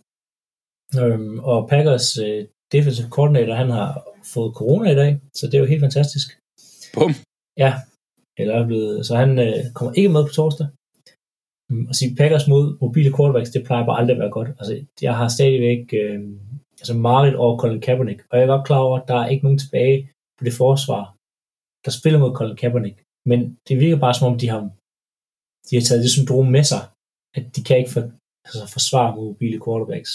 Øhm, og Packers øh, defensive coordinator, han har fået corona i dag, så det er jo helt fantastisk. Bum. Ja, eller er blevet, så han øh, kommer ikke med på torsdag. Mm, Og sige Packers mod mobile quarterbacks, det plejer bare aldrig at være godt. Altså, jeg har stadigvæk øh, altså Marit over Colin Kaepernick, og jeg er godt klar over, at der er ikke nogen tilbage på det forsvar, der spiller mod Colin Kaepernick. Men det virker bare som om, de har, de har taget det syndrom med sig, at de kan ikke for, altså, forsvare mod mobile quarterbacks.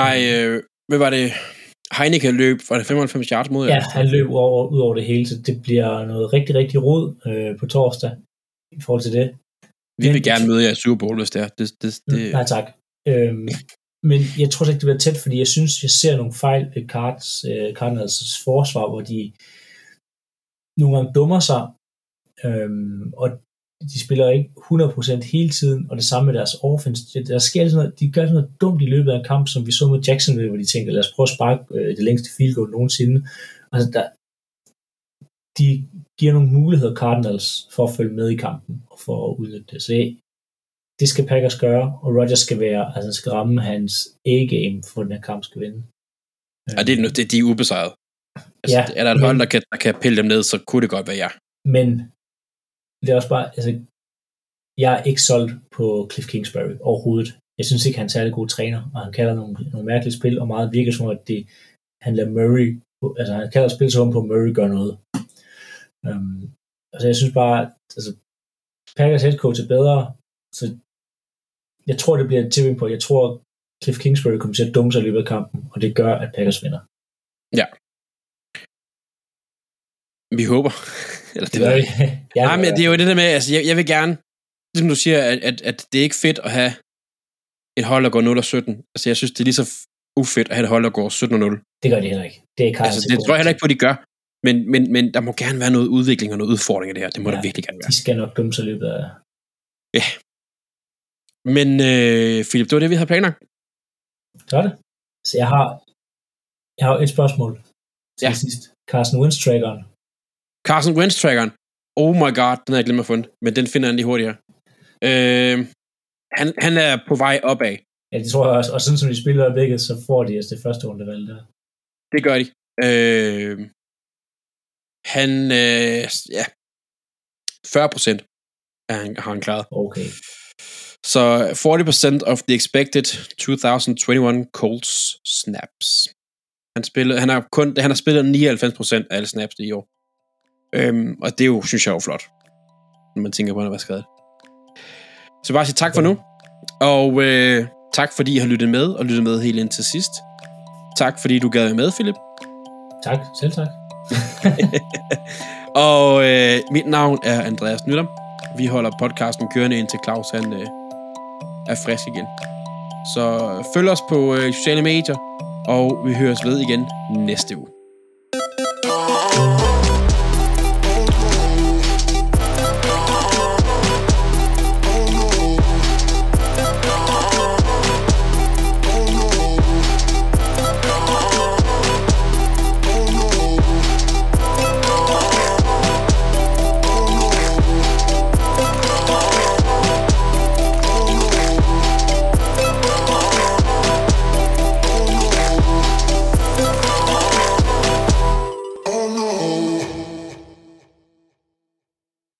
Nej, øh, hvad var det? Heineke løb, var det 95 yards mod jer? Ja, han løb over, ud over det hele, så det bliver noget rigtig, rigtig rod øh, på torsdag i forhold til det. Vi vil Men- gerne møde jer i Super Bowl, hvis det er. Det, det, det, Det... Nej tak. Øhm, men jeg tror ikke, det bliver tæt, fordi jeg synes, jeg ser nogle fejl ved Cards, øh, Cardinals forsvar, hvor de nogle gange dummer sig, øhm, og de spiller ikke 100% hele tiden, og det samme med deres offense. Der sker sådan noget, de gør sådan noget dumt i løbet af en kamp, som vi så med Jacksonville, hvor de tænker, lad os prøve at sparke øh, det længste field goal nogensinde. Altså, der, de giver nogle muligheder Cardinals for at følge med i kampen og for at udnytte det. Så det skal Packers gøre, og Rodgers skal være, altså skal ramme hans A-game, for at den her kamp skal vinde. ja, det, er, det, de er ubesejret. Altså, Ja, er der et hold, der kan, der kan pille dem ned, så kunne det godt være jer. Men det er også bare, altså, jeg er ikke solgt på Cliff Kingsbury overhovedet. Jeg synes ikke, han er særlig god træner, og han kalder nogle, nogle mærkelige spil, og meget virker som at det, han lader Murray, altså han kalder spil som om på, at Murray gør noget. Um, altså jeg synes bare, altså, Packers head coach er bedre, så jeg tror, det bliver et tipping på. Jeg tror, Cliff Kingsbury kommer til at dumme sig i løbet af kampen, og det gør, at Packers vinder. Vi håber. Eller det ikke. jeg Nej, men det er jo det der med, altså jeg, jeg vil gerne, ligesom du siger, at, at, at det er ikke fedt at have et hold, der går 0 og 17. Altså jeg synes, det er lige så ufedt at have et hold, der går 17 og 0. Det gør de heller ikke. Det er ikke Altså, det tror jeg heller ikke på, de gør. Men, men, men der må gerne være noget udvikling og noget udfordring i det her. Det må ja, Ja, der virkelig gerne være. De skal nok dømme sig løbet af... Men øh, Philip, det var det, vi havde planlagt. Så er det. Så jeg har, jeg har et spørgsmål til Ja. ja. sidst. Carson Wentz-trackeren. Carson Wentz-trackeren. Oh my god, den har jeg glemt at fundet. Men den finder han lige hurtigt her. Øh, han, han er på vej opad. Ja, det tror jeg også. Og sådan som de spiller øjeblikket, så får de altså det første rundevalg der. Det gør de. Øh, han, øh, ja, 40 procent har han klaret. Okay. Så 40% of the expected 2021 Colts snaps. Han, spillede, han, har kun, han har spillet 99% af alle snaps i år. Øhm, og det er jo, synes jeg er jo flot, når man tænker på, at han var skadet. Så bare sige tak for nu. Og øh, tak fordi I har lyttet med, og lyttet med helt ind til sidst. Tak fordi du gad med, Philip. Tak. Selv tak. Og øh, mit navn er Andreas Nytter. Vi holder podcasten kørende indtil Claus han, øh, er frisk igen. Så følg os på øh, sociale medier, og vi høres ved igen næste uge.